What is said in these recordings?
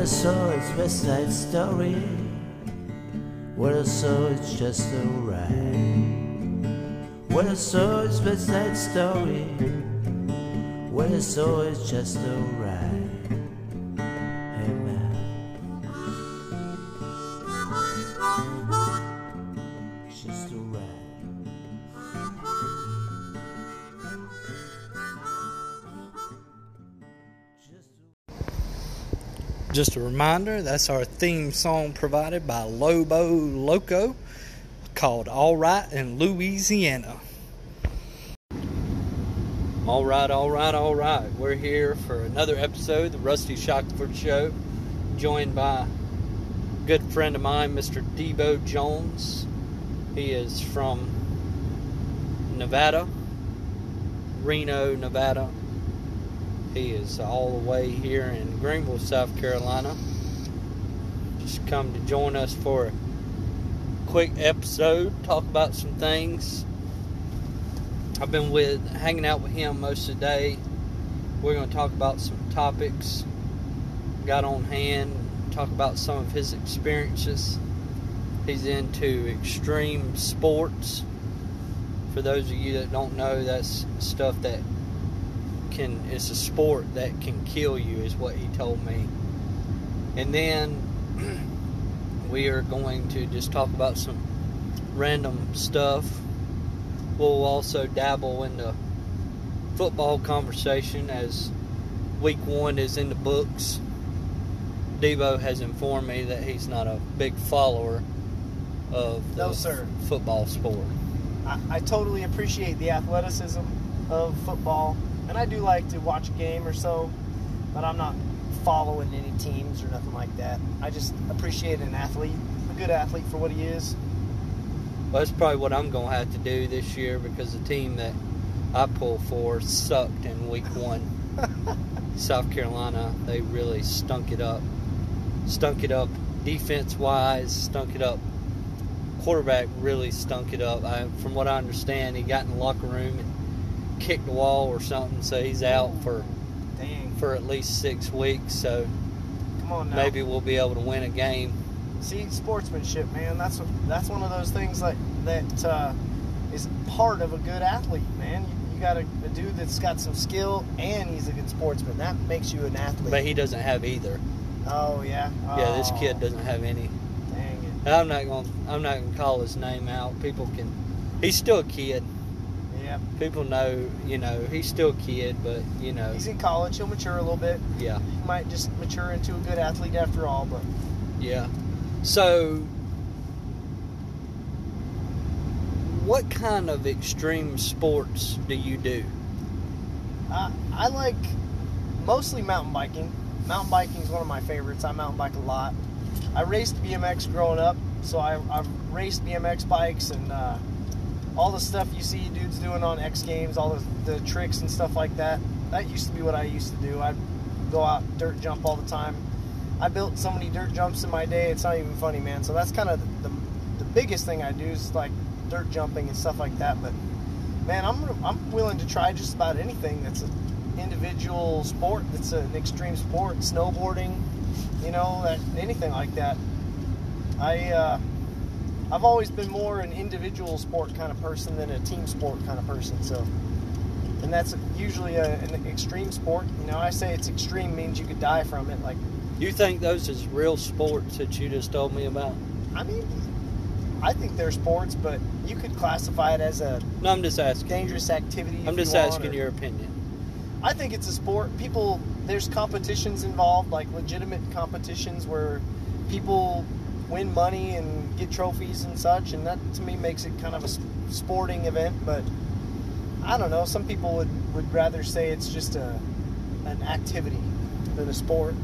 I saw it's West Side Story. What I saw it's just a ride. What I saw it's West Side Story. What I saw it's just a Just a reminder, that's our theme song provided by Lobo Loco called All Right in Louisiana. All right, all right, all right. We're here for another episode of the Rusty Shockford Show, joined by a good friend of mine, Mr. Debo Jones. He is from Nevada, Reno, Nevada. He is all the way here in Greenville, South Carolina. Just come to join us for a quick episode, talk about some things. I've been with hanging out with him most of the day. We're going to talk about some topics got on hand, talk about some of his experiences. He's into extreme sports. For those of you that don't know, that's stuff that can it's a sport that can kill you is what he told me. And then we are going to just talk about some random stuff. We'll also dabble in the football conversation as week one is in the books. Debo has informed me that he's not a big follower of the No, sir. football sport. I, I totally appreciate the athleticism of football, and I do like to watch a game or so, but I'm not following any teams or nothing like that. I just appreciate an athlete, a good athlete for what he is. Well, that's probably what I'm going to have to do this year because the team that I pull for sucked in week one. South Carolina, they really stunk it up. Stunk it up defense wise, stunk it up. Quarterback really stunk it up. I, from what I understand, he got in the locker room and kicked the wall or something, so he's out for, Dang, for at least six weeks. So come on now. maybe we'll be able to win a game. See, sportsmanship, man. That's what, that's one of those things like that uh, is part of a good athlete, man. You, you got a, a dude that's got some skill and he's a good sportsman. That makes you an athlete. But he doesn't have either. oh yeah. Yeah, this Oh, kid doesn't have any. Dang it. I'm not going. to I'm not to call his name out. People can. He's still a kid. Yeah. People know. You know, he's still a kid, but you know, He's in college. He'll mature a little bit. yeah, He might just mature into a good athlete after all. But yeah. So, what kind of extreme sports do you do? I, I like mostly mountain biking. Mountain biking is one of my favorites. I mountain bike a lot. I raced BMX growing up, so I, I've raced BMX bikes and uh, all the stuff you see dudes doing on X Games, all the, the tricks and stuff like that. That used to be what I used to do. I'd go out dirt jump all the time. I built so many dirt jumps in my day, it's not even funny, man. So that's kind of the, the biggest thing I do is like dirt jumping and stuff like that. But man, I'm I'm willing to try just about anything that's an individual sport, that's an extreme sport, snowboarding, you know, that anything like that. I uh, I've always been more an individual sport kind of person than a team sport kind of person. So, and that's usually a, an extreme sport. You know, I say it's extreme means you could die from it. Like, You think those is real sports that you just told me about? I mean, I think they're sports, but you could classify it as a No, I'm just asking. dangerous activity. I'm you just want, asking or- your opinion. I think it's a sport. People, there's competitions involved, like legitimate competitions where people win money and get trophies and such, and that to me makes it kind of a sporting event. But I don't know. Some people would, would rather say it's just a an activity than a sport.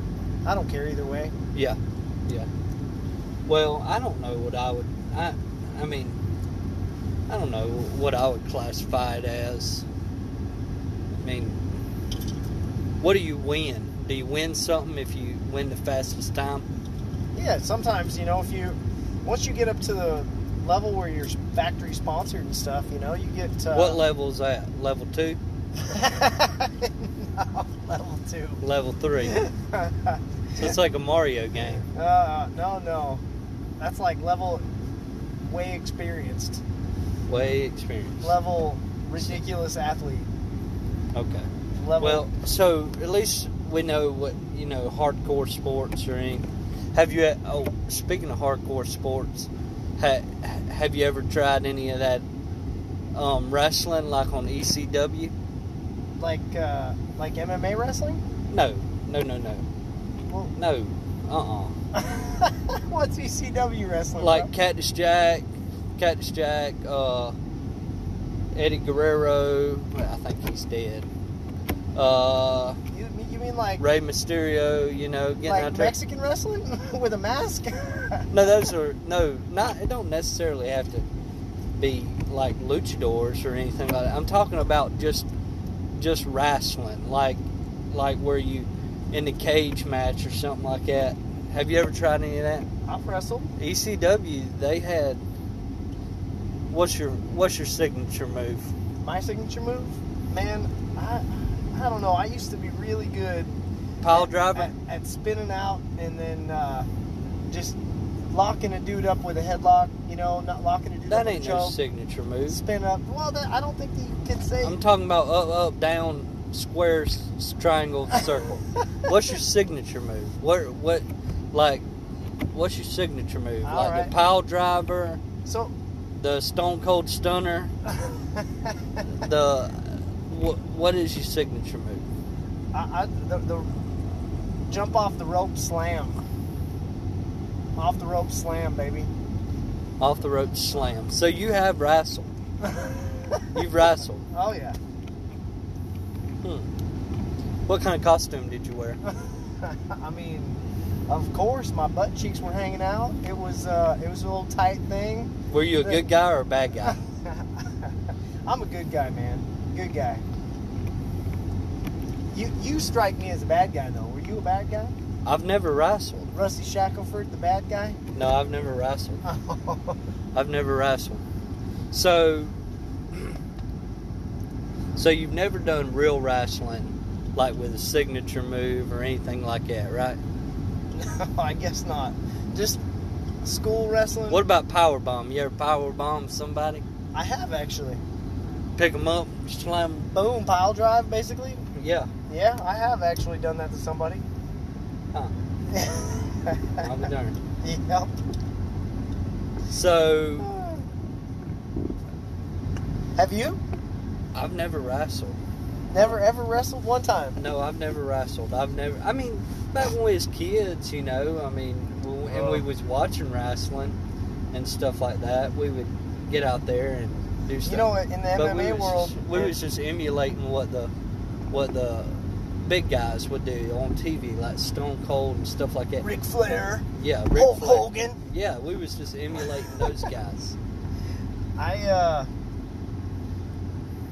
I don't care either way. Yeah, yeah. Well, I don't know what I would. I, I mean, I don't know what I would classify it as. I mean, what do you win? Do you win something if you win the fastest time? Yeah, sometimes you know if you once you get up to the level where you're factory sponsored and stuff, you know you get uh, What level is that? Level two? no, level two. Level three? So it's like a Mario game. Uh, no, no. That's like level way experienced, Way experienced. level ridiculous athlete, Okay. level. Well, so at least we know what you know hardcore sports or any. Have you? Oh, speaking of hardcore sports, ha, have you ever tried any of that um, wrestling, like on ECW? like uh, like MMA wrestling. No, no, no, no, Well, no. Uh uh what's ECW wrestling? Like bro? Cactus Jack, Cactus Jack, uh, Eddie Guerrero. well, I think he's dead. Uh, you, you mean like Rey Mysterio. You know, getting like out there. Mexican wrestling with a mask? No, those are no, not. It don't necessarily have to be like luchadors or anything like that. I'm talking about just just wrestling, like like where you in the cage match or something like that. Have you ever tried any of that? I've wrestled. ECW, they had. What's your What's your signature move? My signature move, man. I I don't know. I used to be really good Pile at, driver. at, at spinning out and then uh, just locking a dude up with a headlock. You know, not locking a dude That up ain't no signature move. Spin up. Well, that, I don't think you can say. I'm talking about up, up, down, square, s- triangle, circle. What's your signature move? What, what, like, what's your signature move? All like right. the pile driver, so. the stone cold stunner, the, what, what is your signature move? I, I the, the jump off the rope slam. Off the rope slam, baby. Off the rope slam. So you have wrestled. You've wrestled. oh yeah. Hmm. What kind of costume did you wear? I mean, of course, my butt cheeks were hanging out. It was uh, it was a little tight thing. Were you a good guy or a bad guy? I'm a good guy, man. Good guy. You you strike me as a bad guy though. Were you a bad guy? I've never wrestled. Rusty Shackelford, the bad guy? No, I've never wrestled. I've never wrestled. So, so you've never done real wrestling, like with a signature move or anything like that, right? no, I guess not. Just school wrestling. What about power bomb? You ever power bomb somebody? I have actually. Pick them up, slam? Boom, pile drive, basically. Yeah. Yeah, I have actually done that to somebody. Huh. I'll be darned. yep. So Have you I've never wrestled. never ever wrestled one time? No, I've never wrestled. I've never. I mean, back when we was kids, you know. I mean, when- and we Oh. was watching wrestling and stuff like that. We would get out there and do stuff. You know, in the but we MMA was world, just, we was just emulating what the what the big guys would do on TV, like Stone Cold and stuff like that. Ric Flair, yeah, Ric Hulk Flair. Hogan. Yeah, we was just emulating those guys. I uh,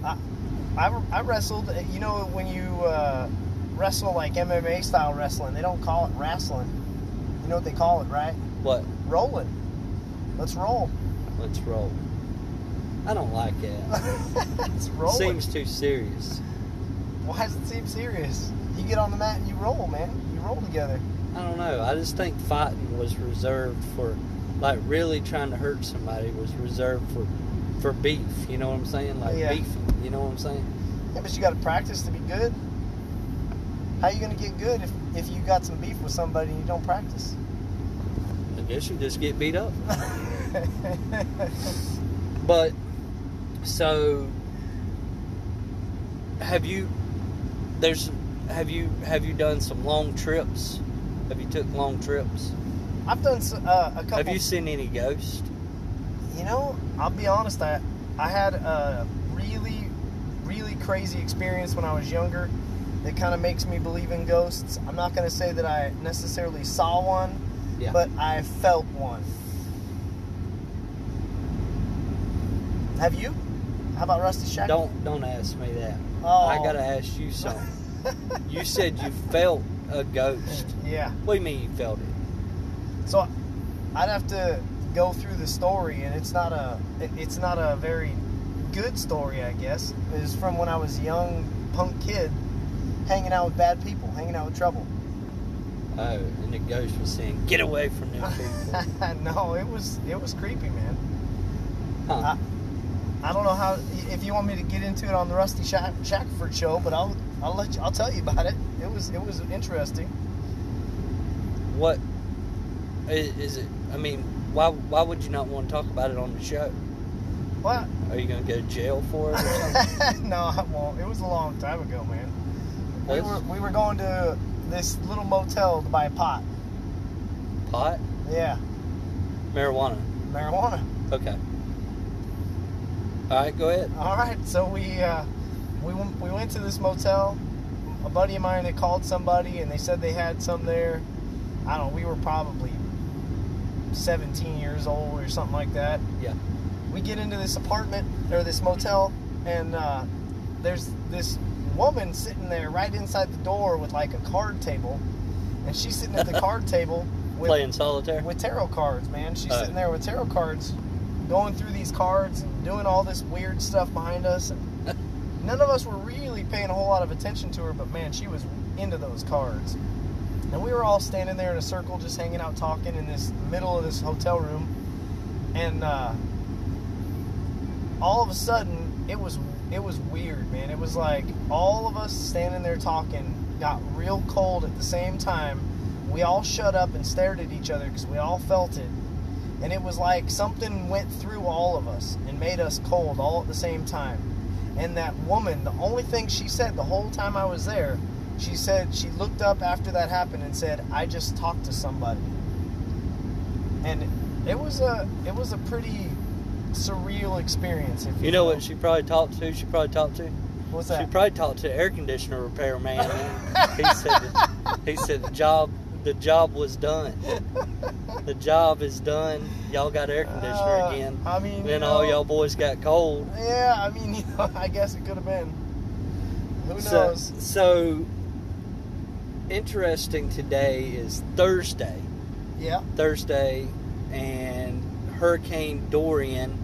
I, I, I wrestled. You know, when you uh, wrestle like MMA style wrestling, they don't call it wrestling. You know what they call it, right? What? Rolling. Let's roll. Let's roll. I don't like that. it's rolling. Seems too serious. Why does it seem serious? You get on the mat and you roll, man. You roll together. I don't know. I just think fighting was reserved for, like, really trying to hurt somebody was reserved for, for beef. You know what I'm saying? Like Yeah. beefing. You know what I'm saying? Yeah, but you got to practice to be good. How you gonna get good if, if you got some beef with somebody and you don't practice? I guess you just get beat up. But so, have you? There's have you have you done some long trips? Have you took long trips? I've done uh, a couple. Have you seen any ghosts? You know, I'll be honest. I I had a really, really crazy experience when I was younger. That kind of makes me believe in ghosts. I'm not going to say that I necessarily saw one, Yeah. but I felt one. Have you? How about Rusty Shack? Don't don't ask me that. Oh. I gotta ask you something. you said you felt a ghost. yeah. What do you mean you felt it? So I'd have to go through the story, and it's not a it's not a very good story, I guess. It's from when I was a young punk kid, hanging out with bad people, hanging out with trouble. Oh, and the ghost was saying, "Get away from them people." no, it was it was creepy, man. Huh. I don't know how if you want me to get into it on the Rusty Shack, Shackford show, but I'll I'll let you I'll tell you about it. It was it was interesting. What is it? I mean, why why would you not want to talk about it on the show? What? Are you gonna go to jail for it or no, I won't. It was a long time ago, man. We were we were going to this little motel to buy a pot. Pot, Yeah, marijuana. marijuana. Okay. All right, go ahead. All right, so we uh, we went- we went to this motel. A buddy of mine had called somebody, and they said they had some there. I don't. know, We were probably 17 years old or something like that. Yeah. We get into this apartment or this motel, and uh, there's this woman sitting there right inside the door with like a card table, and she's sitting at the card table with Playing solitaire. with tarot cards, man. She's Oh. sitting there with tarot cards, going through these cards and doing all this weird stuff behind us. And none of us were really paying a whole lot of attention to her, but man, she was into those cards. And we were all standing there in a circle, just hanging out, talking in this middle of this hotel room. And uh, all of a sudden, it was it was weird, man. It was like all of us standing there talking got real cold at the same time. We all shut up and stared at each other because we all felt it. And it was like something went through all of us and made us cold all at the same time. And that woman, the only thing she said the whole time I was there, she said she looked up after that happened and said, "I just talked to somebody." And it was a it was a pretty surreal experience. If you, You know what she probably talked to? She probably talked to. What's that? She probably talked to the air conditioner repair man. he said, that, he said the job, the job was done. The job is done. Y'all got air conditioner Uh, again. I mean, you Then all know, y'all boys got cold. Yeah, I mean, you know, I guess it could have been. Who So, knows? so interesting. Today is Thursday. Yeah. Thursday, and Hurricane Dorian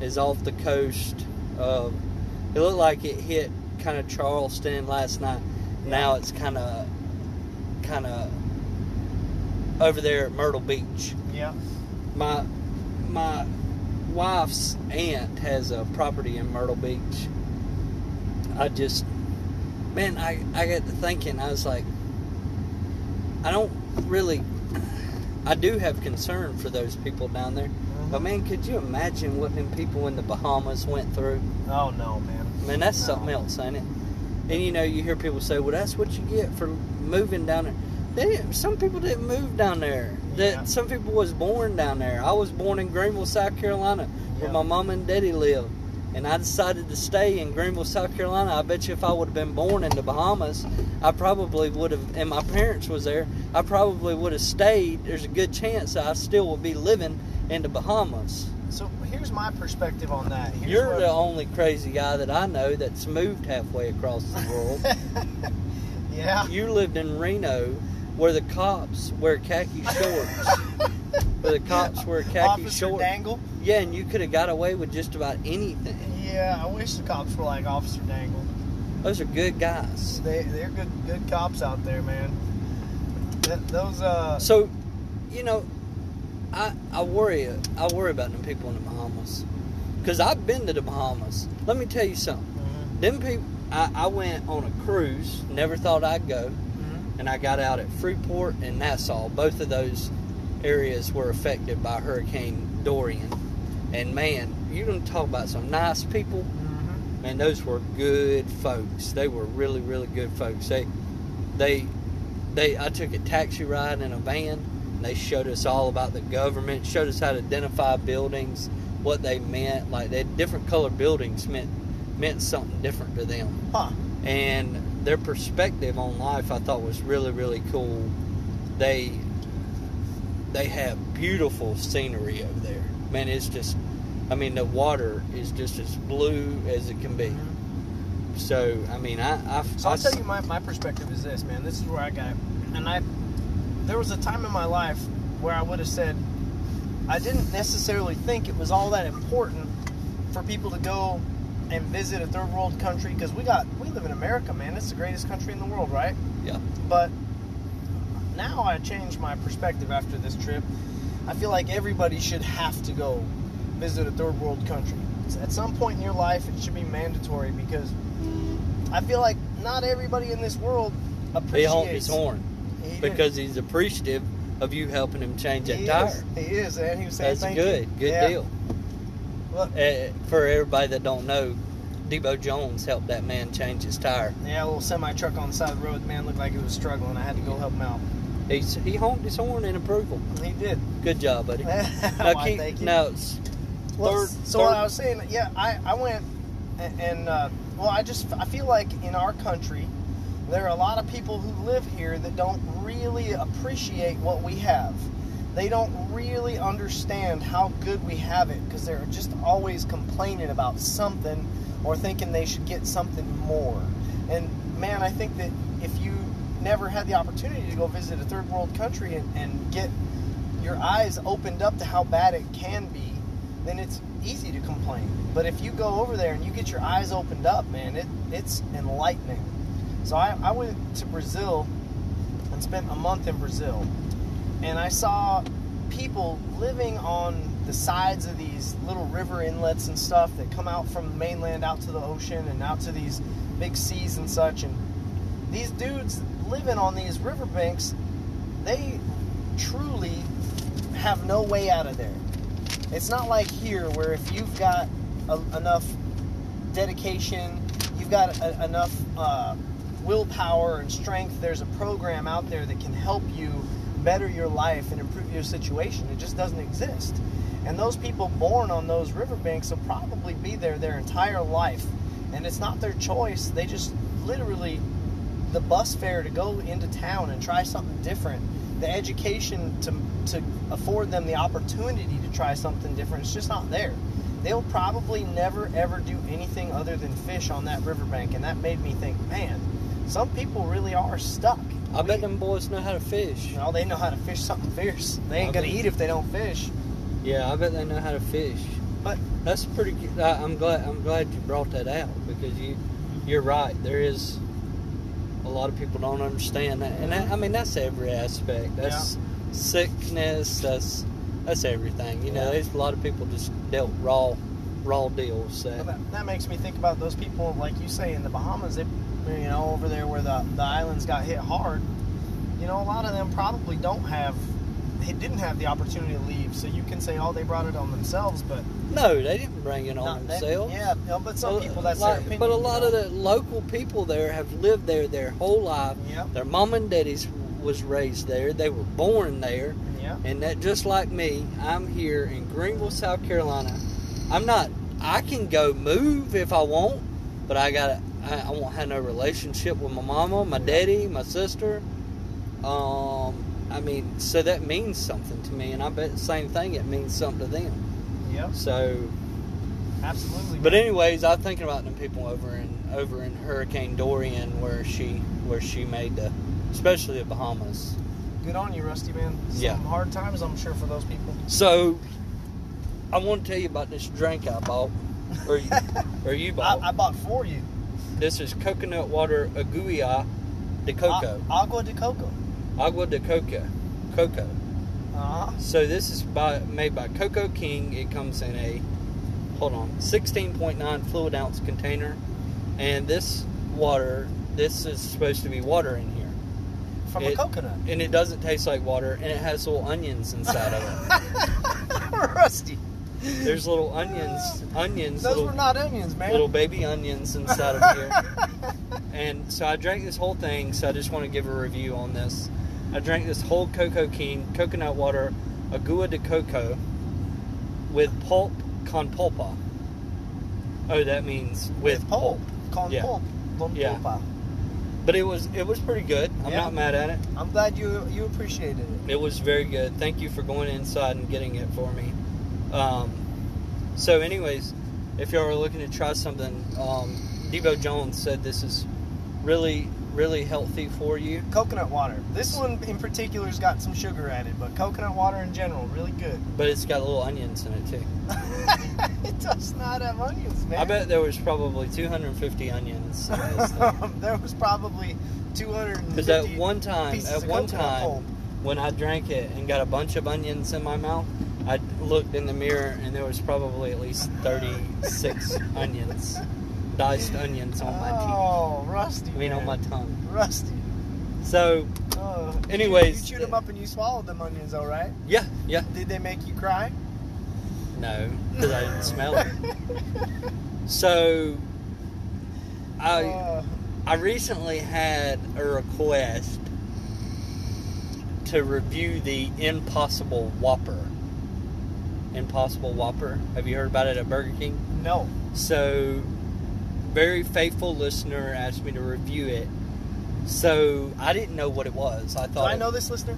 is off the coast of. It looked like it hit kind of Charleston last night. Now it's kind of, kind of over there at Myrtle Beach. Yeah. My, my wife's aunt has a property in Myrtle Beach. I just, man, I I got to thinking. I was like, I don't really. I do have concern for those people down there. Mm-hmm. But man, could you imagine what them people in the Bahamas went through? Oh no, man. I mean, that's No. something else, ain't it? And you know, you hear people say, "Well, that's what you get for moving down there." They some people didn't move down there. That Yeah. some people was born down there. I was born in Greenville, South Carolina, where Yeah. my mom and daddy lived, and I decided to stay in Greenville, South Carolina. I bet you if I would have been born in the Bahamas, I probably would have. And my parents was there. I probably would have stayed. There's a good chance that I still would be living in the Bahamas. So here's my perspective on that. Here's You're the only crazy guy that I know that's moved halfway across the world. yeah. you lived in Reno where the cops wear khaki shorts. where the cops wear khaki shorts. Officer shorts. Dangle. Yeah, and you could have got away with just about anything. Yeah, I wish the cops were like Officer Dangle. Those are good guys. They they're good good cops out there, man. Th- those uh So, you know, I I worry I worry about them people in the Bahamas. Cause I've been to the Bahamas. Let me tell you something. mhm, Them people I, I went on a cruise, never thought I'd go. And I got out at Freeport and Nassau. Both of those areas were affected by Hurricane Dorian. And man, you don't talk about some nice people. Mhm. Man, those were good folks. They were really, really good folks. They, they, they. I took a taxi ride in a van. And they showed us all about the government. Showed us how to identify buildings, what they meant. Like they different color buildings meant meant something different to them Huh. and their perspective on life I thought was really really cool. They they have beautiful scenery over there. Man, it's just I mean the water is just as blue as it can be. Mm-hmm. So I mean I I, So I I'll tell you my, my perspective is this, man. This is where I got and I there was a time in my life where I would have said I didn't necessarily think it was all that important for people to go and visit a third world country because we got we live in America, man. It's the greatest country in the world, right? yeah But now I changed my perspective after this trip. I feel like everybody should have to go visit a third world country. At some point in your life, it should be mandatory because I feel like not everybody in this world He appreciates. honked his horn He because he's appreciative of you helping him change that he tire. Is, he is, and he was saying That's good. you. Good Yeah. deal. Uh, for everybody that don't know, Debo Jones helped that man change his tire. yeah, a little semi truck on the side of the road. The Man looked like he was struggling. I had to go help him out. He's, he honked his horn in approval. He did. Good job, buddy. Now, Why, keep, thank you. now Well, third, so third- what I was saying, yeah, I, I went and, and uh, well, I just I feel like in our country there are a lot of people who live here that don't really appreciate what we have. They don't really understand how good we have it because they're just always complaining about something or thinking they should get something more. And man, I think that if you never had the opportunity to go visit a third world country and, and get your eyes opened up to how bad it can be, then it's easy to complain. But if you go over there and you get your eyes opened up, man, it, it's enlightening. So I, I went to Brazil and spent a month in Brazil. And I saw people living on the sides of these little river inlets and stuff that come out from the mainland out to the ocean and out to these big seas and such. And these dudes living on these riverbanks, they truly have no way out of there. It's not like here where if you've got a, enough dedication, you've got a, enough uh, willpower and strength, there's a program out there that can help you better your life and improve your situation. It just doesn't exist. And those people born on those riverbanks will probably be there their entire life. And it's not their choice. They just literally, the bus fare to go into town and try something different, the education to, to afford them the opportunity to try something different, it's just not there. They'll probably never ever do anything other than fish on that riverbank. And that made me think, man, some people really are stuck. I bet them boys know how to fish. know, they know how to fish something fierce. They ain't I gonna bet. eat if they don't fish. Yeah, I bet they know how to fish. But That's pretty. good. I, I'm glad. I'm glad you brought that out because you, you're right. There is a lot of people don't understand that, and that, I mean that's every aspect. That's sickness. That's that's everything. You know, there's a lot of people just dealt raw, raw deals. That, that, that makes me think about those people, like you say, in the Bahamas. They, you know, over there where the the islands got hit hard. You know, a lot of them probably don't have. They didn't have the opportunity to leave, so you can say, "Oh, they brought it on themselves," but no, they didn't bring it on not themselves. yeah, you but some Well, people that's like- their opinion. But a you lot know? of the local people there have lived there their whole life. Yep. Their mom and daddies was raised there. They were born there. yeah, And that just like me, I'm here in Greenville, South Carolina. I'm not. I can go move if I want, but I gotta. I, I won't have no relationship with my mama, my daddy, my sister. Um, I mean, so that means something to me, and I bet the same thing. It means something to them. yep, So, absolutely. but anyways, I'm thinking about them people over in over in Hurricane Dorian, where she where she made the, especially the Bahamas. good on you, Rusty man. Some Yeah. hard times, I'm sure, for those people. So, I want to tell you about this drink I bought, or you, or you I, bought. I bought for you. This is coconut water aguia de coco, A- agua de coco. agua de coco, coco. Uh-huh. So this is by made by Coco King. It comes in a hold on 16.9 fluid ounce container, and this water, this is supposed to be water in here, From It- a coconut. and it doesn't taste like water, and it has little onions inside of it. There's little onions, onions, Those little, were not onions, man. little baby onions inside of here. And so I drank this whole thing, so I just want to give a review on this. I drank this whole Coco King coconut water, Agua de Coco, with pulp con pulpa. Oh, that means with, With pulp. Con Yeah. pulp. Con Yeah. pulpa. But it was it was pretty good. I'm Yeah. not mad at it. I'm glad you you appreciated it. It was very good. Thank you for going inside and getting it for me. Um, so, anyways, if y'all are looking to try something, um, Debo Jones said this is really, really healthy for you. Coconut water. This one in particular's got some sugar added, but coconut water in general, really good. But it's got little onions in it too. it does not have onions, man. I bet there was probably 250 onions. There was probably 250 Because at one time, at one time, pulp. when I drank it and got a bunch of onions in my mouth, I looked in the mirror and there was probably at least 36 onions, diced onions on my teeth. Oh, rusty. I mean, on my tongue. Rusty. So, Oh. You- Anyways, you, chewed them up and you swallowed them onions, all right? yeah, yeah, Did they make you cry? no, because I didn't smell it. So, I Uh, I recently had a request to review the Impossible Whopper. Impossible Whopper. Have you heard about it at Burger King? no. So, very faithful listener asked me to review it. So, I didn't know what it was. I thought. Do I it- know this listener?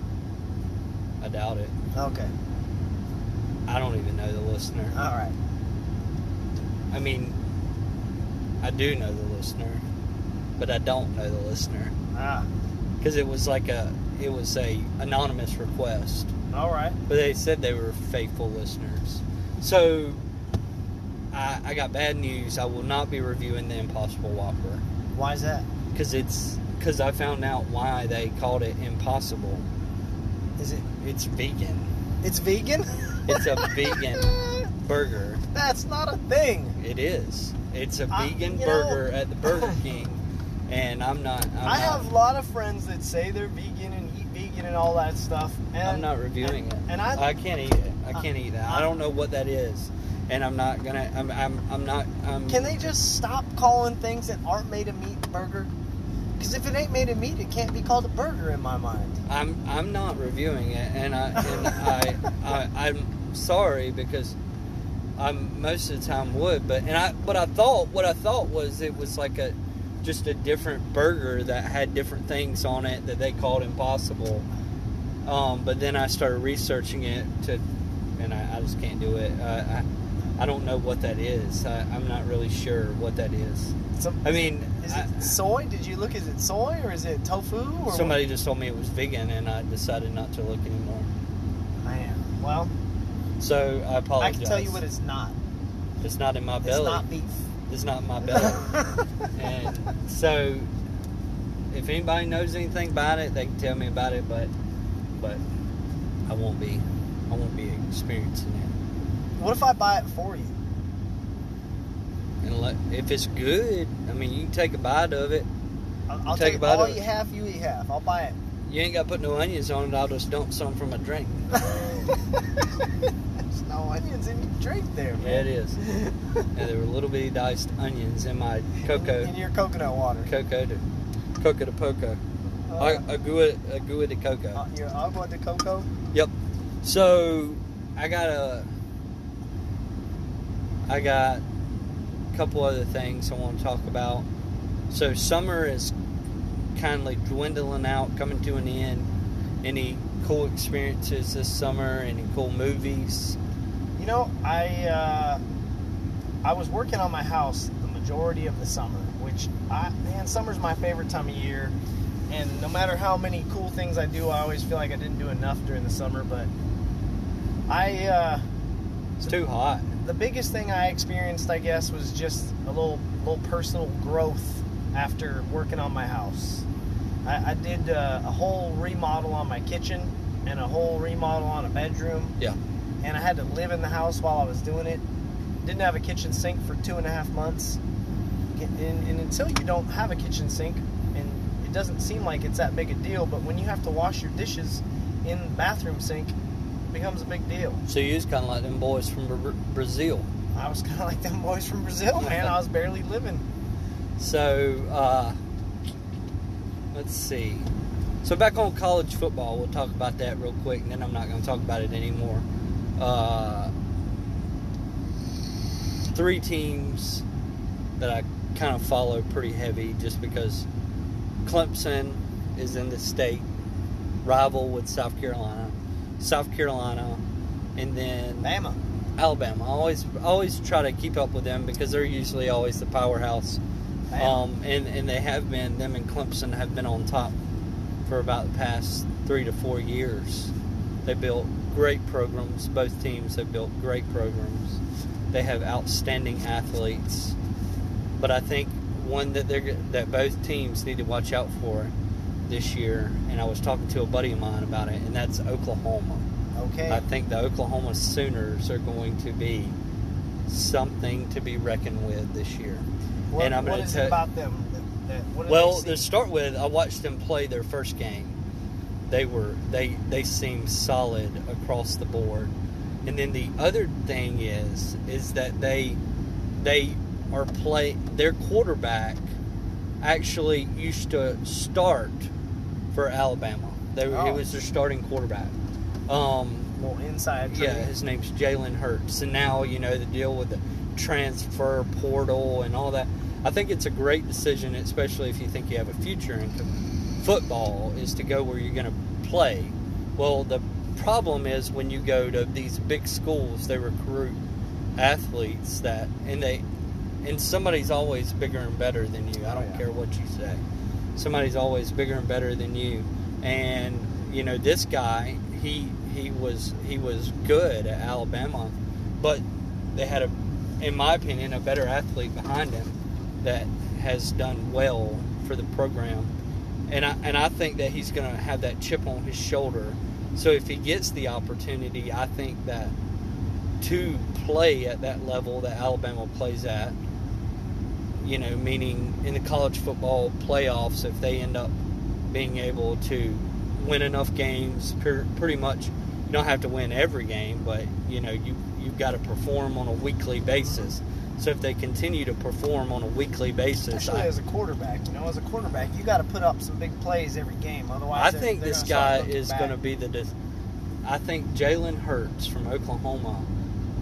I doubt it. Okay. I don't even know the listener. All right. I mean, I do know the listener, but I don't know the listener Ah. because it was like a it was a anonymous request, All right. but they said they were faithful listeners. So I, I got bad news. I will not be reviewing the Impossible Whopper Why is that? because it's because I found out why they called it impossible. Is it? It's vegan. It's vegan. It's a vegan burger. That's not a thing. It is. It's a vegan you burger know- at the Burger King, and I'm not. I'm i not, have a lot of friends that say they're vegan and vegan and all that stuff. And I'm not reviewing it. and I- I can't eat it. I uh, can't eat it. I uh, don't know what that is, and I'm not gonna. I'm. I'm. I'm not. I'm, Can they just stop calling things that aren't made of meat burger? Because if it ain't made of meat, it can't be called a burger in my mind. I'm. I'm not reviewing it, and I. And I, I. I'm sorry because. I'm most of the time would, but and I. What I thought. What I thought was it was like a. Just a different burger that had different things on it that they called impossible. Um, but then I started researching it to, and I, I just can't do it. I, I, I don't know what that is. I, I'm not really sure what that is. So, I mean, is I- it soy? Did you look? Is it soy or is it tofu? Or somebody just told me it was vegan, and I decided not to look anymore. What? Man, well, So I apologize. I can tell you what it's not. It's not in my belly. It's not beef. It's not my belly. and so, if anybody knows anything about it, they can tell me about it. But, but I won't be. I won't be experiencing it. what if I buy it for you? And let, if it's good, I mean, you can take a bite of it. I'll, I'll Take take a bite all of it. All you half, you eat half. I'll buy it. You ain't got to put no onions on it. I'll just dump some from a drink. There's no onions in your drink there, man. Yeah, it is. And there were little bitty diced onions in my cocoa, In your coconut water. cocoa to cocoa to poco, Uh, a gua a gua de cocoa. uh, your agua de coco. Yep. So I got a, I got a couple other things I want to talk about. So summer is kindly dwindling out, coming to an end. Any cool experiences this summer? Any cool movies? You know, I uh, I was working on my house the majority of the summer, which I man, summer's my favorite time of year. And no matter how many cool things I do, I always feel like I didn't do enough during the summer. But I uh, It's too hot. the biggest thing I experienced, I guess, was just a little little personal growth after working on my house. I, I did uh, a whole remodel on my kitchen and a whole remodel on a bedroom. Yeah. And I had to live in the house while I was doing it. Didn't have a kitchen sink for two and a half months. And, and until you don't have a kitchen sink, and it doesn't seem like it's that big a deal, but when you have to wash your dishes in the bathroom sink, it becomes a big deal. So you was kind of like them boys from Bra- Brazil. I was kind of like them boys from Brazil, man. I was barely living. So, uh, let's see. So, back on college football, we'll talk about that real quick, and then I'm not going to talk about it anymore. Uh, three teams that I kind of follow pretty heavy just because Clemson is in the state, rival with South Carolina. South Carolina, and then Bama. Alabama. I always always try to keep up with them because they're usually always the powerhouse. Um, and and they have been them and Clemson have been on top for about the past three to four years. They built great programs. Both teams have built great programs. They have outstanding athletes. But I think one that they're that both teams need to watch out for this year. And I was talking to a buddy of mine about it, and that's Oklahoma. Okay. I think the Oklahoma Sooners are going to be something to be reckoned with this year. What, and I'm gonna tell- it about them? That, that, Well, they to start with, I watched them play their first game. They were they they seemed solid across the board. And then the other thing is is that they they are play their quarterback actually used to start for Alabama. They he Oh. was their starting quarterback. Um, little inside. yeah, his name's Jalen Hurts, and now you know the deal with the transfer portal and all that. I think it's a great decision, especially if you think you have a future in football, is to go where you're going to play. Well, the problem is when you go to these big schools, they recruit athletes that, and they, and somebody's always bigger and better than you. I Oh, don't yeah. care what you say. Somebody's always bigger and better than you, and you know this guy. He he was he was good at Alabama, but they had a, in my opinion, a better athlete behind him that has done well for the program, and I and I think that he's going to have that chip on his shoulder. So if he gets the opportunity, I think that to play at that level that Alabama plays at, you know, meaning in the college football playoffs, if they end up being able to win enough games, pretty much, you don't have to win every game, but you know, you you've got to perform on a weekly basis. So if they continue to perform on a weekly basis, Especially I, as a quarterback, you know, as a quarterback, you got to put up some big plays every game. Otherwise, I think this guy is going to be the. dis- I think Jalen Hurts from Oklahoma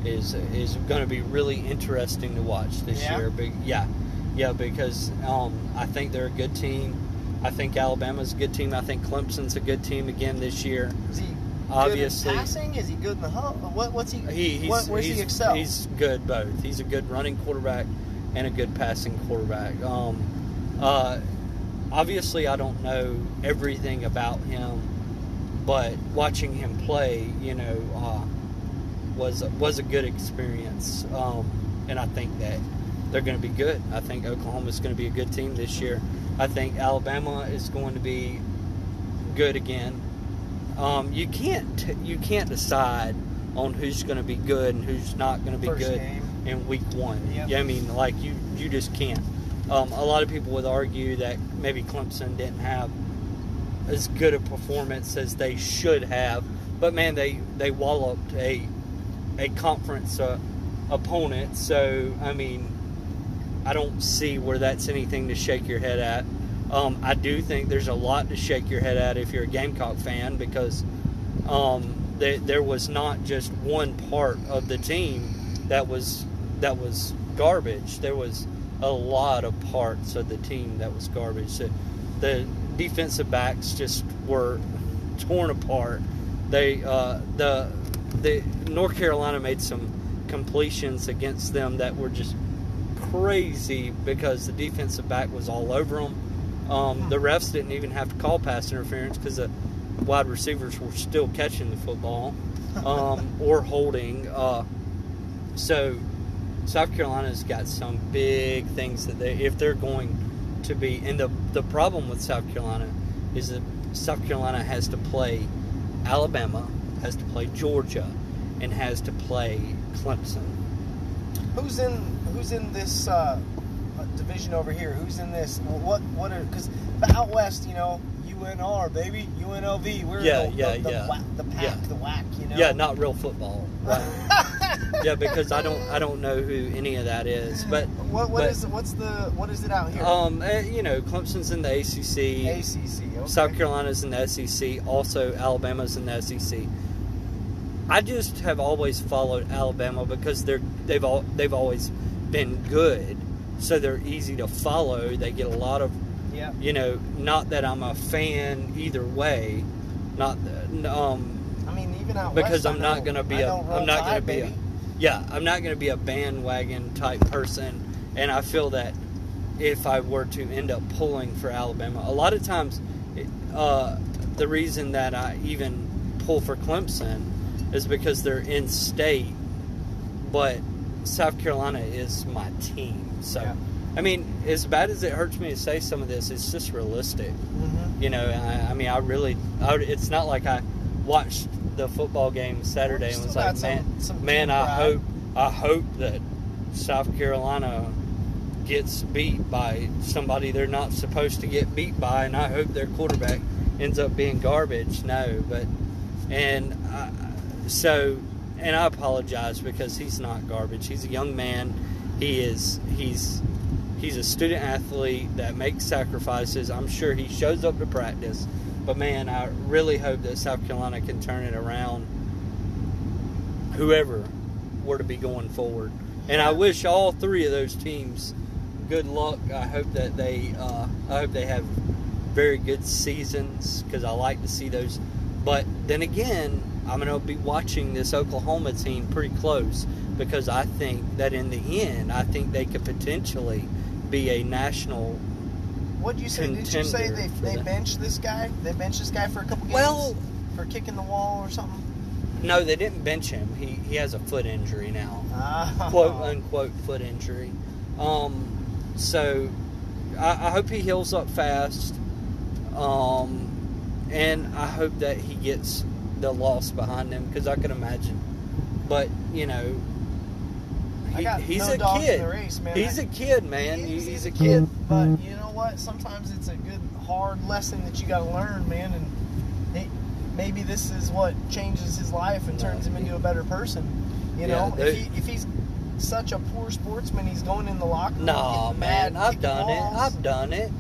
is is going to be really interesting to watch this Yeah? year. But yeah, yeah, because um, I think they're a good team. I think Alabama's a good team. I think Clemson's a good team again this year. Is he Obviously, passing? Is he good in the huddle? What, what's he? he, he's, what, where's he's, he excel? He's good both. He's a good running quarterback and a good passing quarterback. Um, uh, obviously, I don't know everything about him, but watching him play, you know, uh, was was a good experience. Um, and I think that they're going to be good. I think Oklahoma is going to be a good team this year. I think Alabama is going to be good again. Um, you can't you can't decide on who's going to be good and who's not going to be First good game. in week one. Yep. Yeah, I mean, like you you just can't. Um, a lot of people would argue that maybe Clemson didn't have as good a performance as they should have, but man, they they walloped a a conference uh, opponent. So I mean, I don't see where that's anything to shake your head at. Um, I do think there's a lot to shake your head at if you're a Gamecock fan because um, there, there was not just one part of the team that was that was garbage. There was a lot of parts of the team that was garbage. So the defensive backs just were torn apart. They uh, the the North Carolina made some completions against them that were just crazy because the defensive back was all over them. Um, the refs didn't even have to call pass interference because the wide receivers were still catching the football um, or holding. Uh, so South Carolina's got some big things that they, if they're going to be, and the the problem with South Carolina is that South Carolina has to play Alabama, has to play Georgia, and has to play Clemson. Who's in Who's in this uh, uh, division over here? Who's in this? What What are because the out west, you know, UNR baby, UNLV. We're Yeah, the, yeah, the, the, yeah. whack, the pack, Yeah. the whack. You know. Yeah, not real football. Right. yeah, because I don't I don't know who any of that is, but What what but- is what's the what is it out here? um, eh, you know, Clemson's in the ACC. ACC. Okay. South Carolina's in the SEC. Also, Alabama's in the SEC. I just have always followed Alabama because they're they've all they've always been good, so they're easy to follow. They get a lot of Yeah. you know. Not that I'm a fan either way, not um I mean, even out because west, I'm not going to be a I'm not gonna be a yeah I'm not going to be a bandwagon type person, and I feel that if I were to end up pulling for Alabama. A lot of times, uh, the reason that I even pull for Clemson is because they're in state, but South Carolina is my team. So, Yeah. I mean, as bad as it hurts me to say some of this, it's just realistic. Mm-hmm. You know, I, I mean, I really, I, it's not like I watched the football game Saturday and was like, some- man, some man, I pride." hope, I hope that South Carolina gets beat by somebody they're not supposed to get beat by, and I hope their quarterback ends up being garbage. No, but and I, so, and I apologize because he's not garbage. He's a young man. He is. He's. He's a student athlete that makes sacrifices. I'm sure he shows up to practice, but man, I really hope that South Carolina can turn it around. Whoever were to be going forward, and I wish all three of those teams good luck. I hope that they. Uh, I hope they have very good seasons because I like to see those. But then again, I'm going to be watching this Oklahoma team pretty close because I think that in the end, I think they could potentially be a national. What did you say? Did you say they they the- benched this guy? They benched this guy for a couple games. Well- for kicking the wall or something. No, they didn't bench him. He he has a foot injury now. Ah. quote unquote foot injury. Um, so I, I hope he heals up fast. Um, and I hope that he gets the loss behind him because I can imagine. But you know, he, he's no a dogs in kid. the race, man. He's I- a kid, man. He he's, a a kid. Mm-hmm. But you know what? Sometimes it's a good hard lesson that you got to learn, man. And he, maybe this is what changes his life and turns him into a better person. You Yeah, know, they- if, he, if he's such a poor sportsman, he's going in the locker room. No, man, mad, I've kicking done it. I've done it.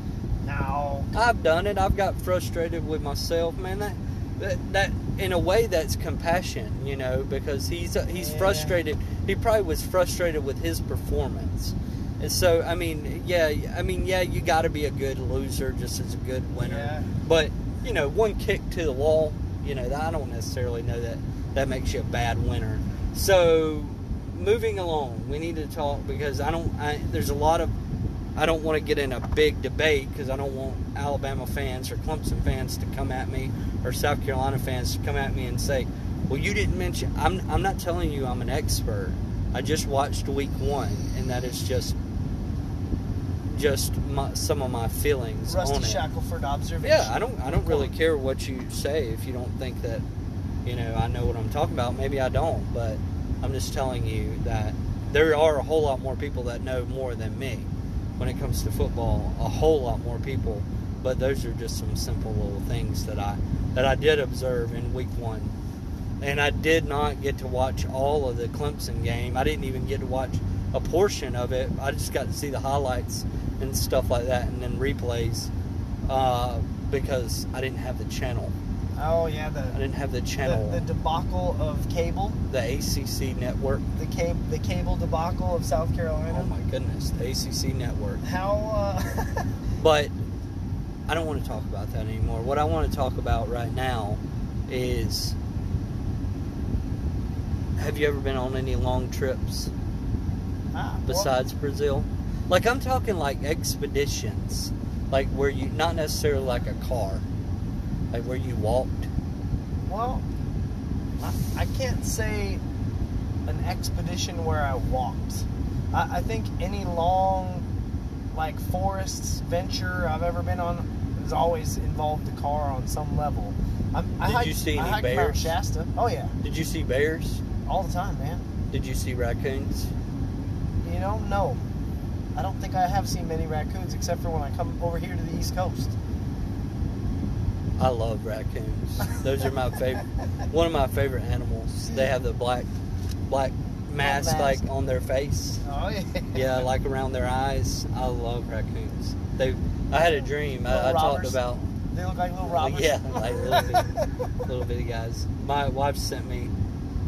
No. I've done it. I've got frustrated with myself, man. That that, that in a way that's compassion, you know, because he's uh, he's Yeah. frustrated. He probably was frustrated with his performance. And so, I mean, yeah, I mean, yeah, you got to be a good loser just as a good winner. Yeah. But you know, one kick to the wall, you know, I don't necessarily know that that makes you a bad winner. So, moving along, we need to talk because I don't. I, there's a lot of. I don't want to get in a big debate because I don't want Alabama fans or Clemson fans to come at me or South Carolina fans to come at me and say, "Well, you didn't mention." I'm. I'm not telling you I'm an expert. I just watched week one, and that is just. Just my, some of my feelings Rusty on it. Shackelford observation. Yeah, I don't. I don't really care what you say if you don't think that, you know, I know what I'm talking about. Maybe I don't, but I'm just telling you that there are a whole lot more people that know more than me when it comes to football. A whole lot more people, but those are just some simple little things that I that I did observe in week one, and I did not get to watch all of the Clemson game. I didn't even get to watch a portion of it. I just got to see the highlights and stuff like that, and then replays uh, because I didn't have the channel. Oh yeah, the I didn't have the the, channel, the debacle of cable, the ACC network. the cable, the cable debacle of South Carolina. Oh my goodness, the ACC network. How? Uh, But I don't want to talk about that anymore. What I want to talk about right now is have you ever been on any long trips ah, well, besides Brazil? Like I'm talking like expeditions, like where you not necessarily like a car, like where you walked. Well, I, I can't say an expedition where I walked. I, I think any long, like forests venture I've ever been on has always involved a car on some level. I'm, I Did hiked, you see any bears? Shasta. Oh yeah, Did you see bears? all the time, man. Did you see raccoons? You know, no. I don't think I have seen many raccoons except for when I come over here to the East Coast. I love raccoons. Those are my favorite. One of my favorite animals. They have the black, black mask, mask. like on their face. Oh yeah. Yeah, like around their eyes. I love raccoons. They. I had a dream. I, I talked about. They look like little robbers. Yeah, like little bitty, little bitty guys. My wife sent me,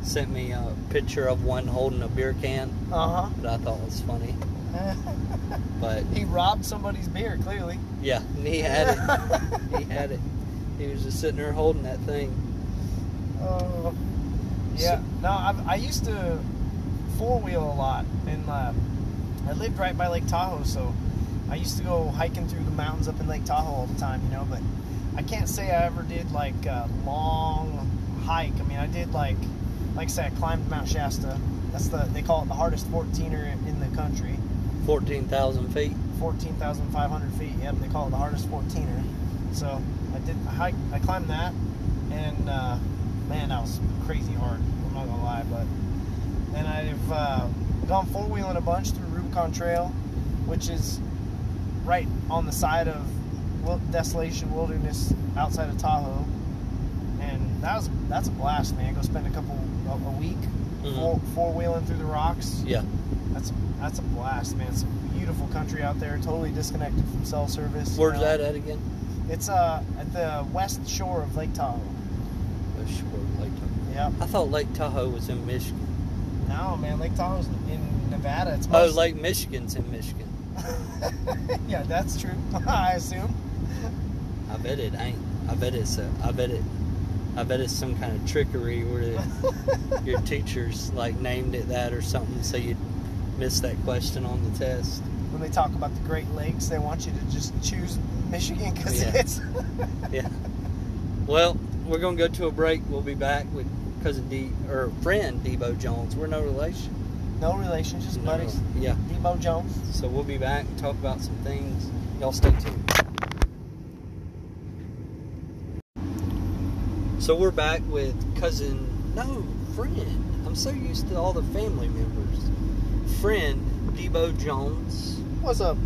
sent me a picture of one holding a beer can Uh huh. that I thought was funny. But he robbed somebody's beer, clearly. yeah, and he had it. he had it. He was just sitting there holding that thing. Uh, yeah. No, I, I used to four wheel a lot, and uh, I lived right by Lake Tahoe, so I used to go hiking through the mountains up in Lake Tahoe all the time, you know, but I can't say I ever did like a long hike. I mean, I did like, like I said, I climbed Mount Shasta. That's the they call it the hardest 14er in the country. 14,000 feet. 14,500 feet. Yep, they call it the hardest 14er. So did I hike, I climbed that, and uh, man, that was crazy hard. I'm not gonna lie, but and I've uh, gone four wheeling a bunch through Rubicon Trail, which is right on the side of Desolation Wilderness outside of Tahoe, and that was that's a blast, man. Go spend a couple a, a week Mhm. four four wheeling through the rocks. Yeah. That's that's a blast, man. It's a beautiful country out there, totally disconnected from cell service. you Where's know. that at again? It's uh at the west shore of Lake Tahoe. West shore of Lake Tahoe. Yeah. I thought Lake Tahoe was in Michigan. No, man, Lake Tahoe's in Nevada. It's Oh, most- Lake Michigan's in Michigan. yeah, that's true. I assume. I bet it ain't. I bet it's a, I bet it. I bet it's some kind of trickery where the, your teachers like named it that or something, so you'd miss that question on the test. when they talk about the Great Lakes, they want you to just choose Michigan because Yeah. it's. Yeah. Well, we're gonna go to a break. We'll be back with cousin D or friend Debo Jones. We're no relation. no relation, just No, buddies. Yeah. Debo Jones. So we'll be back and talk about some things. Y'all stay tuned. So we're back with cousin, no, friend. I'm so used to all the family members. Friend Debo Jones. What's up?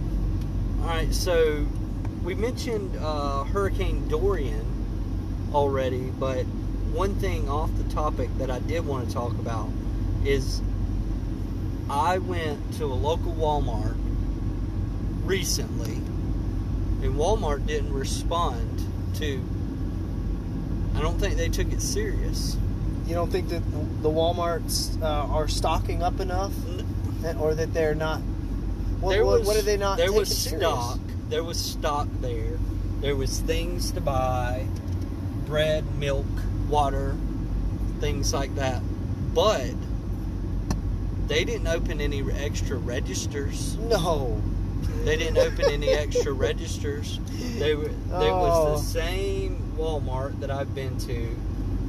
All right, so we mentioned uh, Hurricane Dorian already, but one thing off the topic that I did want to talk about is I went to a local Walmart recently, and Walmart didn't respond to. I don't think they took it serious. You don't think that the WalMarts uh, are stocking up enough, or that they're not? What, was, what are they not There taking was serious? stock. There was stock there. There was things to buy, bread, milk, water, things like that. But they didn't open any extra registers. No. They didn't open any extra registers. They were. There Oh. was the oh. same Walmart that I've been to,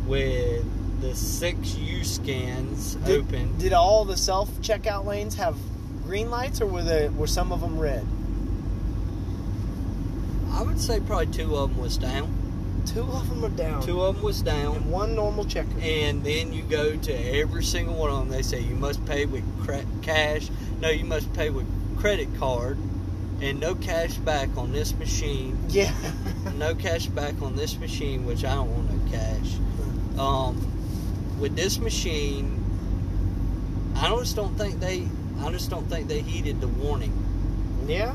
with the six U scans Did, open. Did all the self checkout lanes have green lights, or were they were some of them red? I would say probably two of them was down. Two of them are down. Two of them was down. and one normal checker. and then you go to every single one of them. They say you must pay with cash. No, you must pay with credit card, and no cash back on this machine. yeah. No cash back on this machine, which I don't want no cash. Um, with this machine, I just don't think they. I just don't think they heeded the warning. yeah.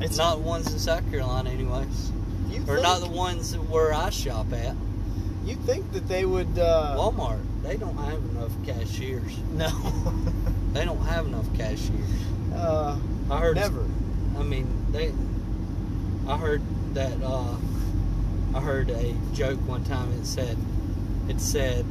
It's not the ones in South Carolina, anyways, You or not the ones where I shop at. You think that they would? Uh, Walmart. They don't have enough cashiers. no. They don't have enough cashiers. uh, I heard never. I mean, they. I heard that. Uh, I heard a joke one time. It said, it said,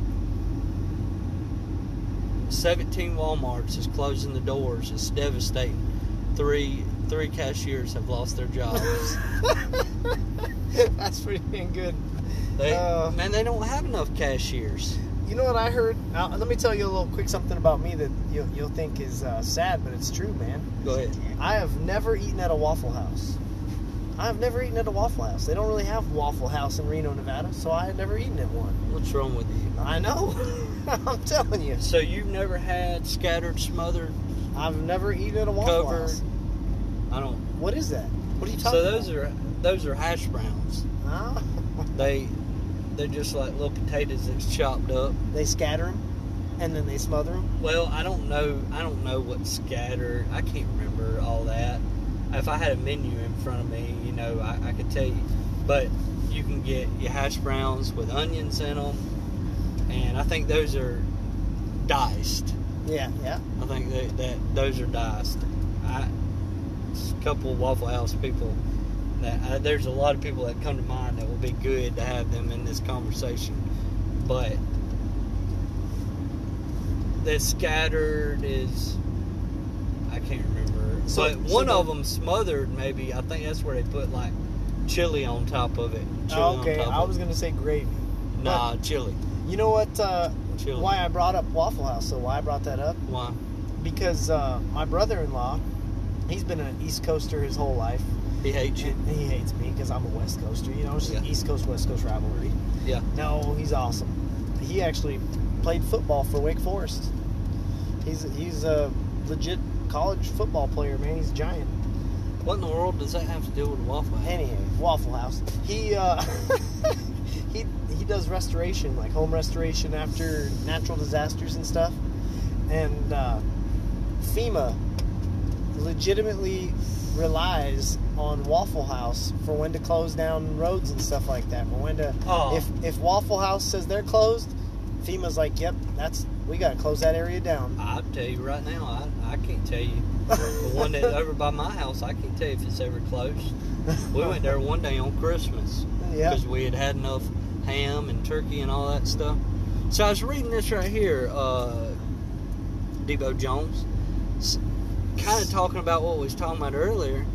seventeen WalMarts is closing the doors. It's devastating. Three three cashiers have lost their jobs. That's pretty dang good. They Uh, man, they don't have enough cashiers. You know what I heard? Uh, let me tell you a little quick something about me that you'll, you'll think is uh, sad, but it's true, man. Go ahead. I have never eaten at a Waffle House. I have never eaten at a Waffle House. They don't really have Waffle House in Reno, Nevada, so I had never eaten at one. What's wrong with you? I know. I'm telling you. So you've never had scattered, smothered, I've never eaten at a Waffle covered? House. I don't. What is that? What are you talking So those about? are those are hash browns. Ah. They they're just like little potatoes that's chopped up. they scatter them, and then they smother them. Well, I don't know. I don't know what scattered. I can't remember all that. If I had a menu in front of me, you know, I, I could tell you. But you can get your hash browns with onions in them, and I think those are diced. Yeah, yeah. I think that, that those are diced. I, a couple Waffle House people that uh, there's a lot of people that come to mind that will be good to have them in this conversation, but the scattered is I can't remember. So- but one the- of them smothered. Maybe I think that's where they put like chili on top of it. Chili okay, I was gonna say gravy. Nah, chili. You know what? Uh, Why I brought up Waffle House? So why I brought that up? Why? Because uh, my brother-in-law, he's been an East Coaster his whole life. He hates you. And he hates me because I'm a West Coaster. You know, it's just Yeah. East Coast West Coast rivalry. Yeah. No, he's awesome. He actually played football for Wake Forest. He's he's a legit college football player, man. He's a giant. What in the world does that have to do with Waffle House? Anyway, Waffle House. He uh, he he does restoration, like home restoration after natural disasters and stuff. And uh, FEMA legitimately relies on Waffle House for when to close down roads and stuff like that. For when to Oh. if if Waffle House says they're closed, FEMA's like, "Yep, that's we got to close that area down." I'll tell you right now, I, I can't tell you. The one that over by my house, I can't tell you if it's ever closed. We went there one day on Christmas because we had had enough ham and turkey and all that stuff. So I was reading this right here, uh, Debo Jones, kind of talking about what we was talking about earlier.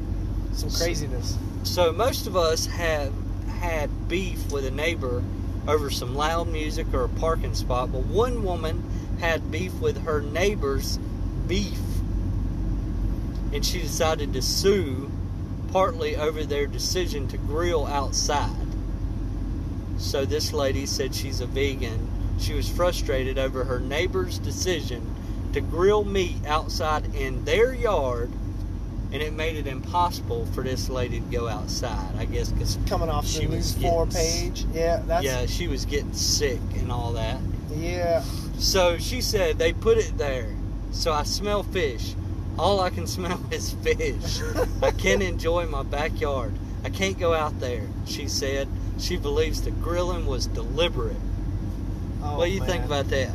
Some craziness. So most of us have had beef with a neighbor over some loud music or a parking spot, but one woman had beef with her neighbor's beef. And she decided to sue partly over their decision to grill outside. So this lady said she's a vegan. She was frustrated over her neighbor's decision to grill meat outside in their yard and it made it impossible for this lady to go outside. I guess because Coming off She the was news four getting s- page. Yeah, that's yeah, she was getting sick and all that. yeah. So she said they put it there. So I smell fish. All I can smell is fish. I can't enjoy my backyard. I can't go out there. She said she believes the grilling was deliberate. Oh, what do you think about that?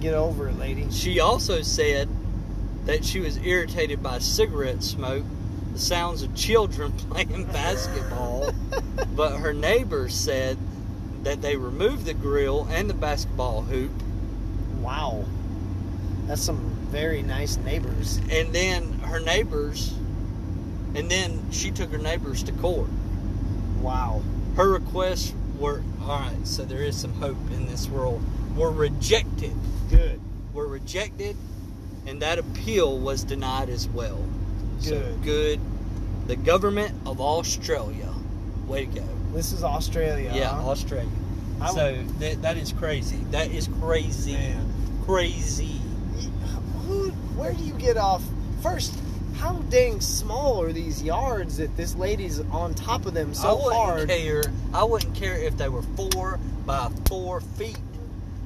Get over it, lady. She also said that she was irritated by cigarette smoke, the sounds of children playing basketball, but her neighbors said that they removed the grill and the basketball hoop, Wow, that's some very nice neighbors. and then her neighbors, and then she took her neighbors to court. Wow. Her requests were all right, so there is some hope in this world. Were rejected. Good. Were rejected, and that appeal was denied as well. So Good. good. The government of Australia. Way to go. This is Australia. Yeah, huh? Australia. I- so that, that is crazy. That is crazy. Man. Crazy. Who? Where do you get off? First, how dang small are these yards that this lady's on top of them so hard? I wouldn't hard? care. I wouldn't care if they were four by four feet.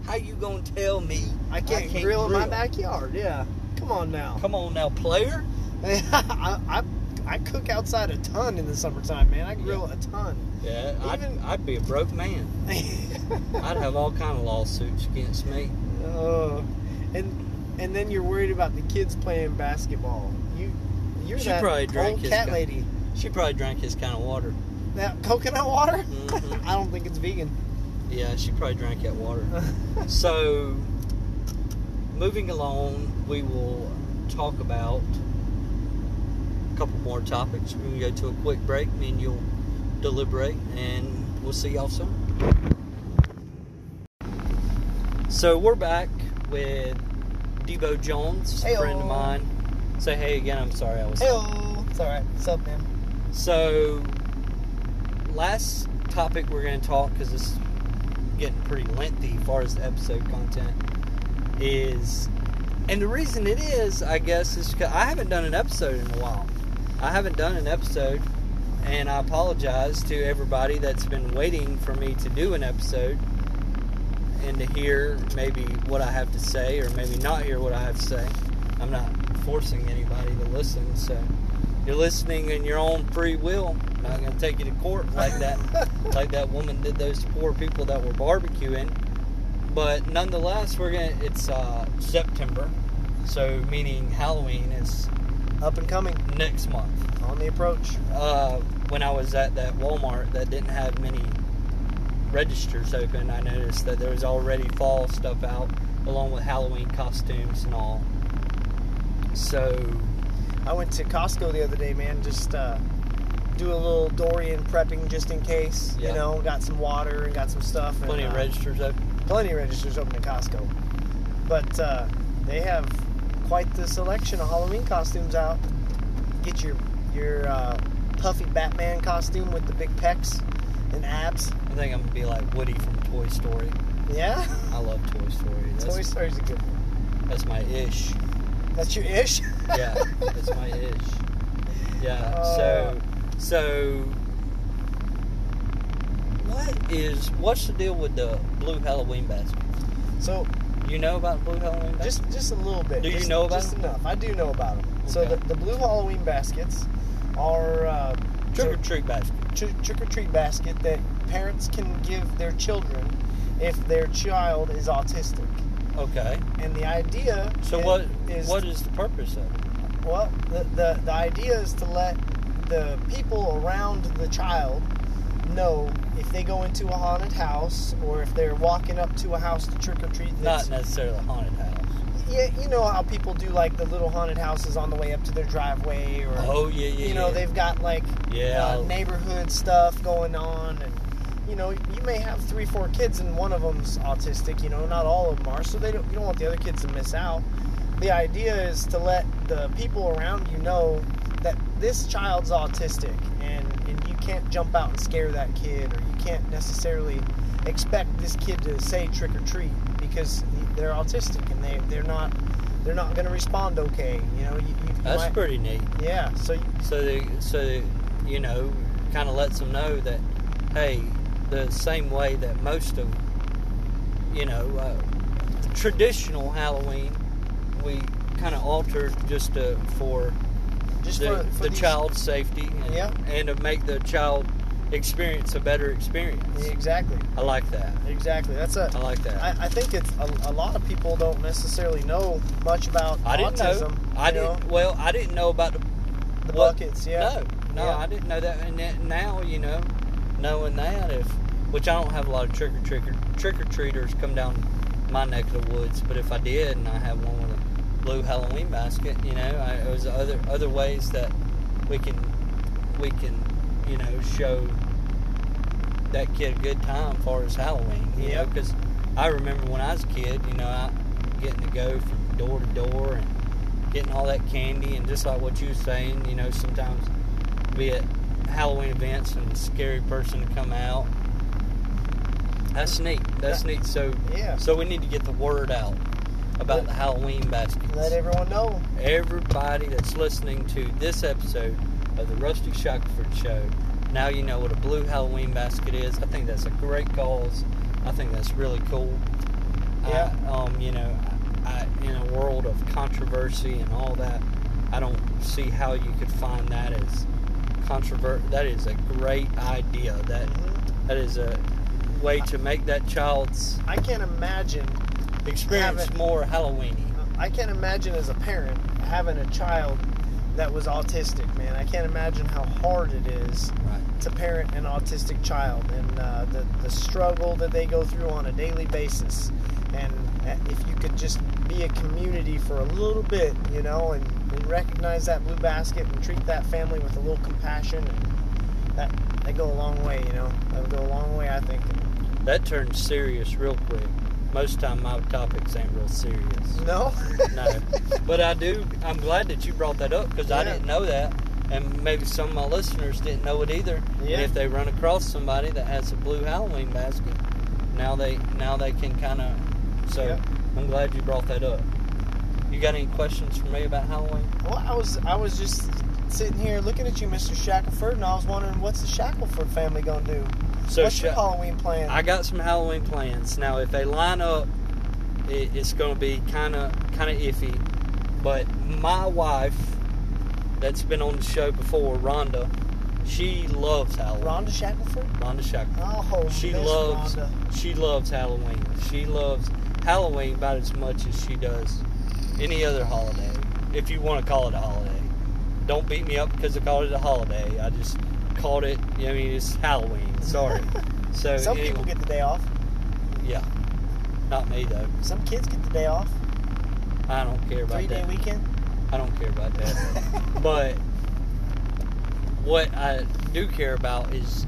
How you gonna tell me I can't, grill in my backyard. Yeah. Come on now. Come on now, player. I, I I cook outside a ton in the summertime, man. I grill a ton. Yeah, I'd, Even- I'd be a broke man. I'd have all kind of lawsuits against me. Uh, and and then you're worried about the kids playing basketball. You you're She that probably drank old his cat lady. She probably drank his kind of water. That coconut water? Mhm. I don't think it's vegan. Yeah, she probably drank that water. so, moving along, we will talk about a couple more topics. We can go to a quick break, and you'll deliberate, and we'll see y'all soon. So, we're back with Debo Jones, a friend of mine. Say hey again. I'm sorry, I was. Heyo. It's alright. What's up, man? So, last topic we're going to talk because this is getting pretty lengthy as far as the episode content is, and the reason it is, I guess, is because I haven't done an episode in a while. I haven't done an episode, and I apologize to everybody that's been waiting for me to do an episode and to hear maybe what I have to say, or maybe not hear what I have to say. I'm not forcing anybody to listen, so you're listening in your own free will. I'm not going to take you to court like that, like that woman did those poor people that were barbecuing. But nonetheless, we're gonna. It's uh, September, so meaning Halloween is Up and coming. next month. On the approach. Uh, when I was at that Walmart that didn't have many registers open, I noticed that there was already fall stuff out, along with Halloween costumes and all. So I went to Costco the other day, man. Just uh, do a little Dorian prepping just in case. Yeah. You know, got some water and got some stuff. And, Plenty of uh, registers open. plenty of registers open at Costco. But uh, they have quite the selection of Halloween costumes out. Get your your uh, puffy Batman costume with the big pecs and abs. I think I'm gonna be like Woody from Toy Story. Yeah, I love Toy Story. That's, Toy Story's a good one. that's my ish. That's your ish. Yeah, that's my ish. Yeah. Uh. so, so what is what's the deal with the blue Halloween basket? so You know about blue Halloween basket? just just a little bit. Do you just, know about just them? enough? I do know about them. So the, the blue Halloween baskets are uh, trick or treat basket. tr- trick or treat basket that parents can give their children if their child is autistic. Okay. And the idea So i- what is what is the purpose of it? well the, the the idea is to let the people around the child know if they go into a haunted house or if they're walking up to a house to trick or treat Not necessarily a haunted house. yeah, you know how people do like the little haunted houses on the way up to their driveway, or Oh yeah, yeah. you know yeah. they've got like Yeah. uh, neighborhood stuff going on, and you know you may have three, four kids, and one of them's autistic. You know, not all of them are, so they don't. You don't want the other kids to miss out. The idea is to let the people around you know that this child's autistic, and and you can't jump out and scare that kid, or you can't necessarily expect this kid to say trick or treat because they're autistic and they they're not they're not going to respond okay. You know, you, you, That's might- pretty neat. yeah. So you, So they, so you know, kind of lets them know that, hey, the same way that most of, you know, uh, traditional Halloween, we kind of altered just to, for just the, for, for the these- child's safety and, Yeah. and to make the child experience a better experience. Exactly, I like that. exactly. That's a. I like that. I, I think it's a, a lot of people don't necessarily know much about I didn't autism. know. I you know, didn't. Well, I didn't know about the the what- buckets. Yeah. No, no, Yeah. I didn't know that. And now, you know, knowing that, if which I don't have a lot of trick or trick trick or treaters come down my neck of the woods, but if I did and I had one with a blue Halloween basket, you know, I, there's other other ways that we can we can you know show that kid a good time as far as Halloween. You know, because I remember when I was a kid, you know, I getting to go from door to door and getting all that candy and just like what you were saying, you know, sometimes be at Halloween events and scary person to come out. That's neat. That's neat. So Yeah. so we need to get the word out about Let- the Halloween baskets. Let everyone know. Everybody that's listening to this episode of the Rusty Shackelford Show, now you know what a blue Halloween basket is. I think that's a great cause. I think that's really cool. Yeah. I, um, you know, I, in a world of controversy and all that, I don't see how you could find that as controvert. That is a great idea. That Mhm. that is a way to make that child's I can't imagine. experience more Halloweeny. I can't imagine as a parent having a child that was autistic. Man, I can't imagine how hard it is Right. to parent an autistic child and uh, the the struggle that they go through on a daily basis. And uh, if you could just be a community for a little bit, you know, and, and recognize that blue basket and treat that family with a little compassion, and that they go a long way. You know, that would go a long way. I think. That turns serious real quick. Most time my topics ain't real serious. No. No, but I do. I'm glad that you brought that up because I didn't know that, and maybe some of my listeners didn't know it either. Yeah. And if they run across somebody that has a blue Halloween basket, now they now they can kind of. So Yeah. I'm glad you brought that up. You got any questions for me about Halloween? Well, I was I was just sitting here looking at you, Mr. Shackelford, and I was wondering what's the Shackelford family gonna do? So what's your Halloween plan? I got some Halloween plans. Now, if they line up, it, it's going to be kind of kind of iffy. But my wife, that's been on the show before, Rhonda, she loves Halloween. Rhonda Shackelford? Rhonda Shackelford. Oh, She Miss loves Rhonda. she loves Halloween. She loves Halloween about as much as she does any other holiday. If you want to call it a holiday, don't beat me up because I called it a holiday. I just called it. I mean, it's Halloween. Sorry. So Some anyway, people get the day off. yeah, not me though. Some kids get the day off. I don't care about Three day weekend. I don't care about that. but what I do care about is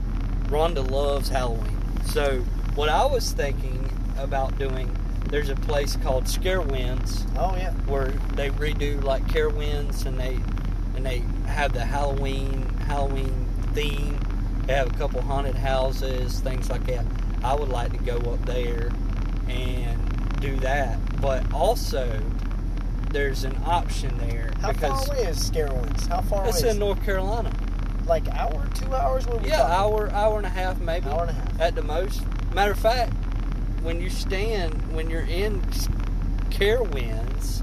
Rhonda loves Halloween. So what I was thinking about doing, there's a place called Scarewinds oh yeah. where they redo like Carowinds and they and they have the Halloween Halloween theme. They have a couple haunted houses, things like that. I would like to go up there and do that, but also there's an option there How because far away is Scarewinds? How far it's away? in North Carolina. Like hour, two hours? What Yeah, talking? hour hour and a half maybe Hour and a half. at the most. Matter of fact, when you stand, when you're in Carowinds,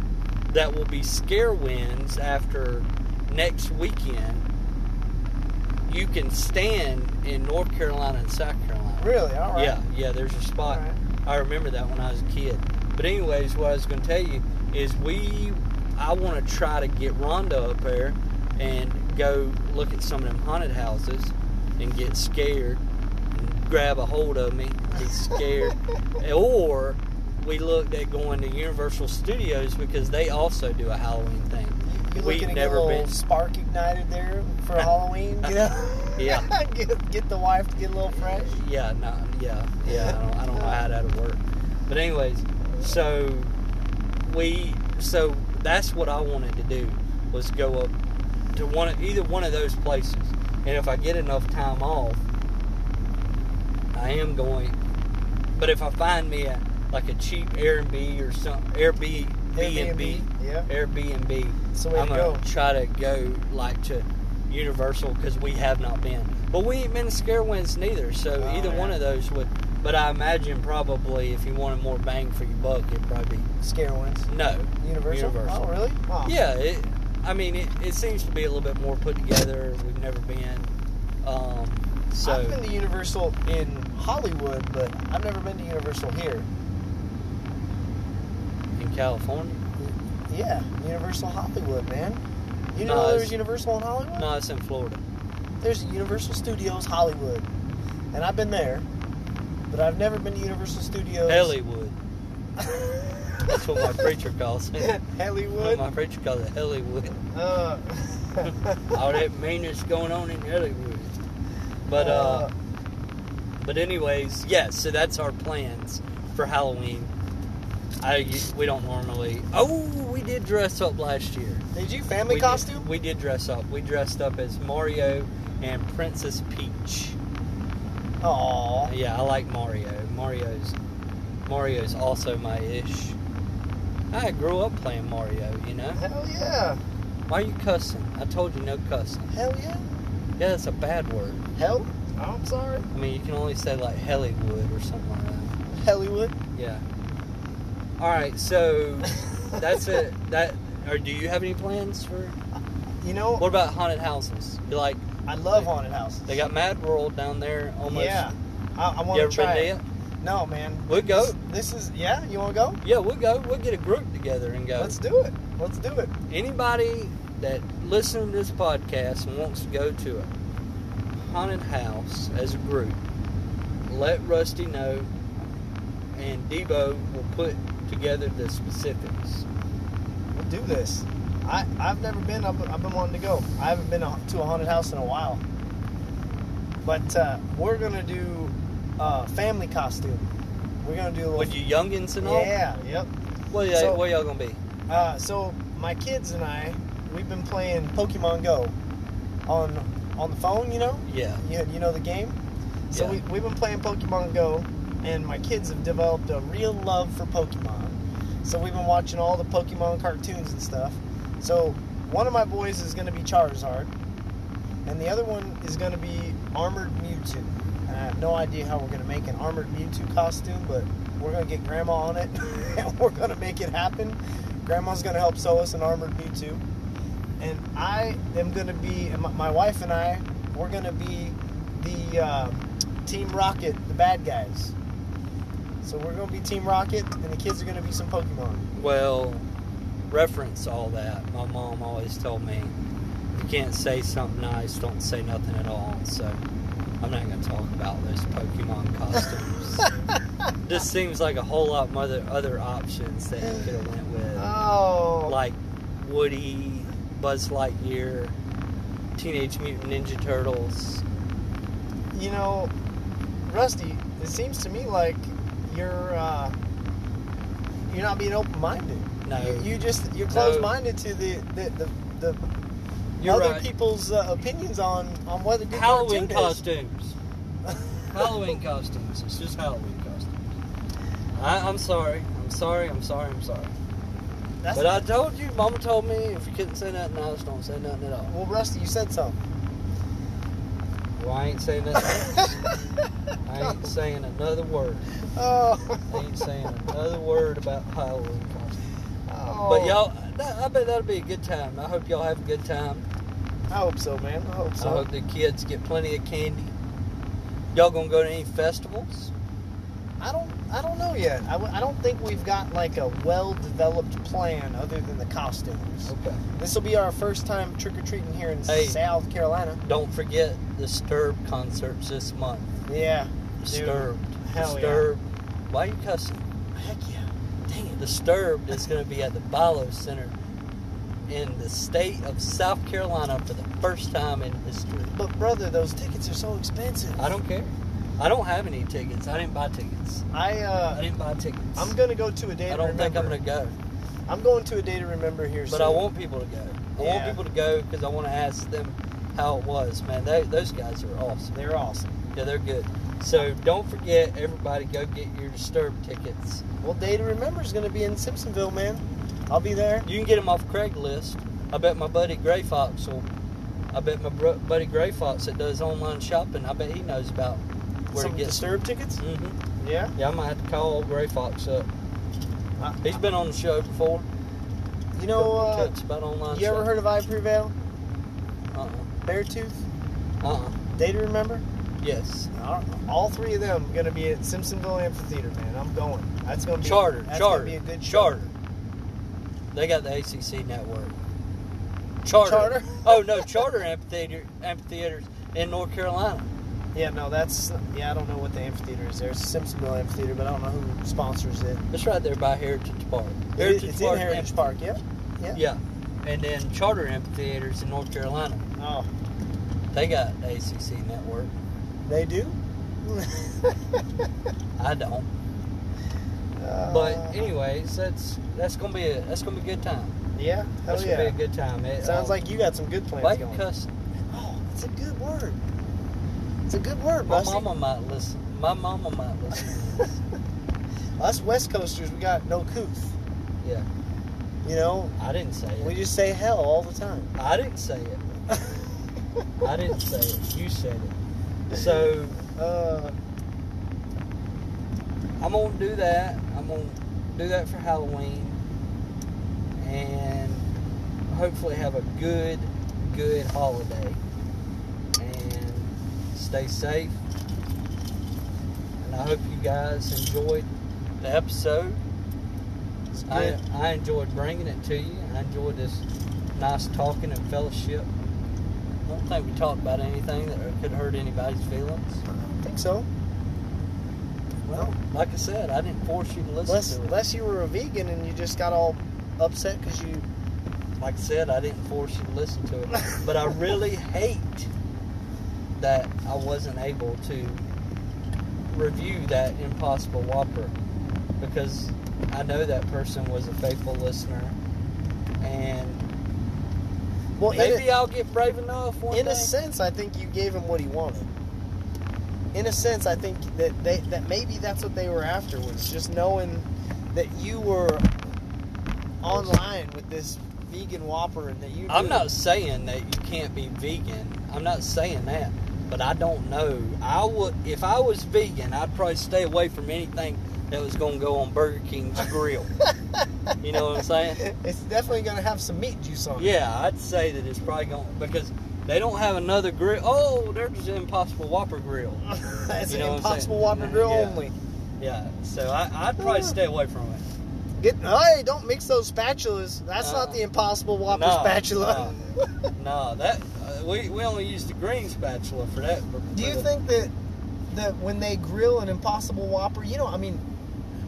that will be Scarewinds after next weekend. You can stand in North Carolina and South Carolina. Really? All right. Yeah, yeah. There's a spot. Right. I remember that when I was a kid. But anyways, what I was going to tell you is we. I want to try to get Rhonda up there and go look at some of them haunted houses and get scared grab a hold of me, be scared. or we looked at going to Universal Studios because they also do a Halloween thing. We've never been. spark ignited there for Halloween? You know? Yeah. get, get the wife to get a little fresh. Yeah, no, yeah, yeah. I don't, I don't know how that'll work. But anyways, so we, so that's what I wanted to do was go up to one of either one of those places, and if I get enough time off, I am going. But if I find me a like a cheap Airbnb or some Airbnb, Airbnb, yeah. Airbnb, way I'm gonna go. try to go like to Universal because we have not been, but we ain't been to Scarewinds neither. So Oh, either one of those would. But I imagine probably if you wanted more bang for your buck, it'd probably be Scarewinds. no. Universal? Universal. Oh, really? Yeah, it, I mean it, it seems to be a little bit more put together. We've never been. Um, so I've been to Universal in Hollywood, but I've never been to Universal here. in California, Yeah, Universal Hollywood, man. You No, know it's- there's Universal in Hollywood? no, it's in Florida. There's Universal Studios Hollywood, and I've been there, but I've never been to Universal Studios. Hollywood. That's what my preacher calls it. Hollywood. My preacher calls it Hollywood. Uh, all that meanness going on in Hollywood. But uh, but anyways, yes. So that's our plans for Halloween. I we don't normally. Oh, we did dress up last year. did you family we costume? Did, we did dress up. We dressed up as Mario and Princess Peach. Aw. Yeah, I like Mario. Mario's Mario's also my ish. I grew up playing Mario. You know. Hell yeah. Why are you cussing? I told you no cussing. Hell yeah. Yeah, that's a bad word. Hell? Oh, I'm sorry. I mean, you can only say like Hollywood or something like that. Hollywood. Yeah. All right, so that's it. That or do you have any plans for? You know, What about haunted houses? You like I love haunted houses. they got Mad World down there almost. Yeah. I, I You want ever to been try to it. it? No, man. We'll go. This, this is yeah. You want to go? Yeah, we'll go. We'll get a group together and go. Let's do it. Let's do it. Anybody that listens to this podcast and wants to go to a haunted house as a group, let Rusty know, and Debo will put together the specifics. We'll do this. I I've never been. I've, I've been wanting to go. I haven't been to a haunted house in a while. But uh, we're gonna do uh, family costume. We're gonna do a little. With you youngins and all? Yeah. Yep. What y'all, So- what y'all gonna be? Uh, so my kids and I, we've been playing Pokemon Go on on the phone. You know. Yeah. You, you know the game? So Yeah. we, we've been playing Pokemon Go, and my kids have developed a real love for Pokemon. So we've been watching all the Pokemon cartoons and stuff. So one of my boys is going to be Charizard, and the other one is going to be Armored Mewtwo. And I have no idea how we're going to make an Armored Mewtwo costume, but we're going to get Grandma on it, and we're going to make it happen. Grandma's going to help sew us an Armored Mewtwo. And I am going to be, my, wife and I, we're going to be the uh, Team Rocket, the bad guys. So we're going to be Team Rocket, and the kids are going to be some Pokemon. Well, reference all that. My mom always told me, if you can't say something nice, don't say nothing at all. So I'm not going to talk about those Pokemon costumes. this seems like a whole lot of other, other options that you could have went with. Oh, Like Woody Buzz Lightyear, Teenage Mutant Ninja Turtles. You know, Rusty, it seems to me like you're uh, you're not being open minded. No, You, you just you're No. closed minded to the the, the, the you're other right. people's uh, opinions on on good Halloween costumes. Halloween costumes. It's just Halloween costumes. I, I'm sorry. I'm sorry. I'm sorry. I'm sorry. That's But I told you, Mama told me if you couldn't say nothing else, don't say nothing at all. well, Rusty, you said something. Well, I ain't saying nothing. I ain't saying another word. oh. I ain't saying another word about Halloween costumes. oh. But y'all, that, I bet that'll be a good time. I hope y'all have a good time. I hope so, man. I hope so. I hope the kids get plenty of candy. Y'all gonna go to any festivals? I don't. Know yet. I, w- I don't think we've got like a well-developed plan other than the costumes. Okay. This will be our first time trick or treating here in Hey. South Carolina. Don't forget the Disturbed concerts this month. Yeah. Disturbed. hell yeah. Why are you cussing? Heck yeah. Dang it. Disturbed is going to be at the BI-LO Center in the state of South Carolina for the first time in history. But brother, those tickets are so expensive. I don't care. I don't have any tickets. I didn't buy tickets. I uh, I didn't buy tickets. I'm gonna go to a day I don't think I'm going to go. I'm going to a day to remember here But soon. I want people to go. I want people to go because I want to ask them how it was. Man, they, those guys are awesome. They're awesome. Yeah, they're good. So don't forget, everybody, go get your Disturbed tickets. Well, day to remember is gonna be in Simpsonville, man. I'll be there. You can get them off Craigslist. I bet my buddy Gray Fox will. I bet my bro, buddy Gray Fox that does online shopping. I bet he knows about where Some to get Disturbed tickets. hmm Yeah. Yeah, I might have to call old Gray Fox up. He's been on the show before. You know, uh, about online. you ever heard of I Prevail? Uh Beartooth. uh-uh. uh. To remember. Yes. All- All three of them gonna be at Simpsonville Amphitheater, man. I'm going. That's gonna be Charter. That's Charter. gonna be a good show. Charter. They got the ACC network. Charter. Charter? oh no, Charter amphitheater amphitheaters in North Carolina. Yeah, no, that's yeah. I don't know what the amphitheater is. There's Simpsonville Amphitheater, but I don't know who sponsors it. It's right there by Heritage Park. Heritage it's in Heritage Park. Yep. Yeah. Yeah. And then Charter amphitheaters in North Carolina. Oh, They got ACC network. they do. I don't. But anyways, that's that's gonna be a that's gonna be a good time. yeah, hell That's yeah. gonna be a good time. It, Sounds uh, like you got some good plans you going. cuss? Oh, it's a good word. It's a good word, My Rusty. mama might listen. My mama might listen. Us West Coasters, we got no couth. yeah, You know, I didn't say it. we just say hell all the time. I didn't say it. I didn't say it. You said it. So Uh, I'm gonna do that. I'm gonna do that for Halloween, and hopefully have a good, good holiday, stay safe. And I hope you guys enjoyed the episode. I. I enjoyed bringing it to you. I enjoyed this nice talking and fellowship. I don't think we talked about anything that could hurt anybody's feelings. I don't think so. Well, like I said, I didn't force you to listen Unless, to it. unless you were a vegan and you just got all upset because you. Like I said, I didn't force you to listen to it. but I really hate that I wasn't able to review that Impossible Whopper because I know that person was a faithful listener, and Well, maybe a, I'll get brave enough one in day. a sense, I think you gave him what he wanted. In a sense, I think that they that maybe that's what they were after was just knowing that you were online with this vegan Whopper and that you. I'm not saying that you can't be vegan. I'm not saying that, but I don't know. I would if I was vegan, I'd probably stay away from anything that was going to go on Burger King's grill. you know what I'm saying? It's definitely going to have some meat juice on it. Yeah, I'd say that it's probably going to, because they don't have another grill. Oh, there's an Impossible Whopper grill. it's You know an Impossible? Whopper grill Yeah. only. Yeah, so I, I'd probably stay away from it. Get hey, don't mix those spatulas. That's Uh, not the Impossible Whopper no, spatula. No, that uh, we we only use the green spatula for that. For, Do you the- think that that when they grill an Impossible Whopper, you know, I mean,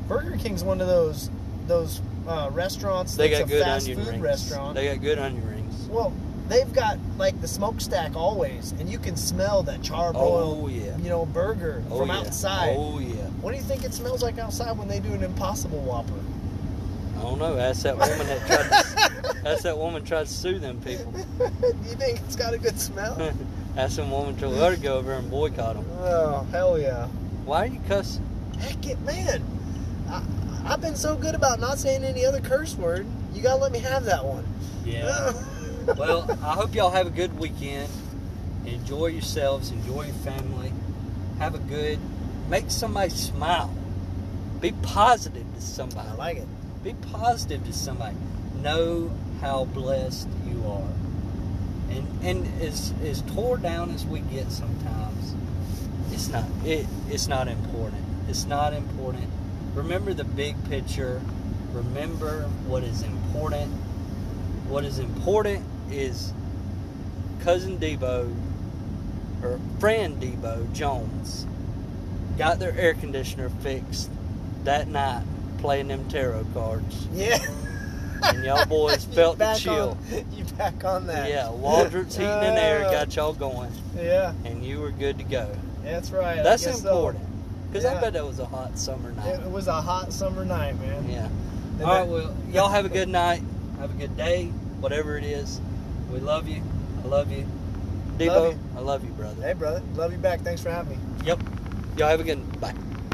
Burger King's one of those those uh, restaurants they that's got a good fast onion food rings? restaurant. They got good onion rings. Well, they've got like the smokestack always, and you can smell that charbroiled, Oh yeah. you know, burger Oh, from yeah. outside. Oh yeah. What do you think it smells like outside when they do an Impossible Whopper? I don't know. Ask that woman that tried. To, ask that woman tried to sue them people. do you think it's got a good smell? That's some woman to let her go over and boycott them. oh hell yeah! Why are you cussing? Heck it, man! I, I've been so good about not saying any other curse word. You gotta let me have that one. Yeah. well, I hope y'all have a good weekend. Enjoy yourselves. Enjoy your family. Have a good. Make somebody smile. Be positive to somebody. I like it. Be positive to somebody. Know how blessed you are. And and as as tore down as we get sometimes, it's not it it's not important. It's not important. Remember the big picture. Remember what is important. What is important is cousin Debo or friend Debo Jones got their air conditioner fixed that night playing them tarot cards. Yeah. And y'all boys felt the chill. on- you back on that? Yeah, Waldrop's heating and air Uh, got y'all going, Yeah, and you were good to go. that's right. That's important. Because I Yeah. bet that was a hot summer night. It was a hot summer night, man. Yeah. And All right, that- well, y'all have a good night. Have a good day, whatever it is. We love you. I love you. Debo, Love you. I love you, brother. Hey, brother. Love you back. Thanks for having me. Yep. Y'all have a good night. Bye.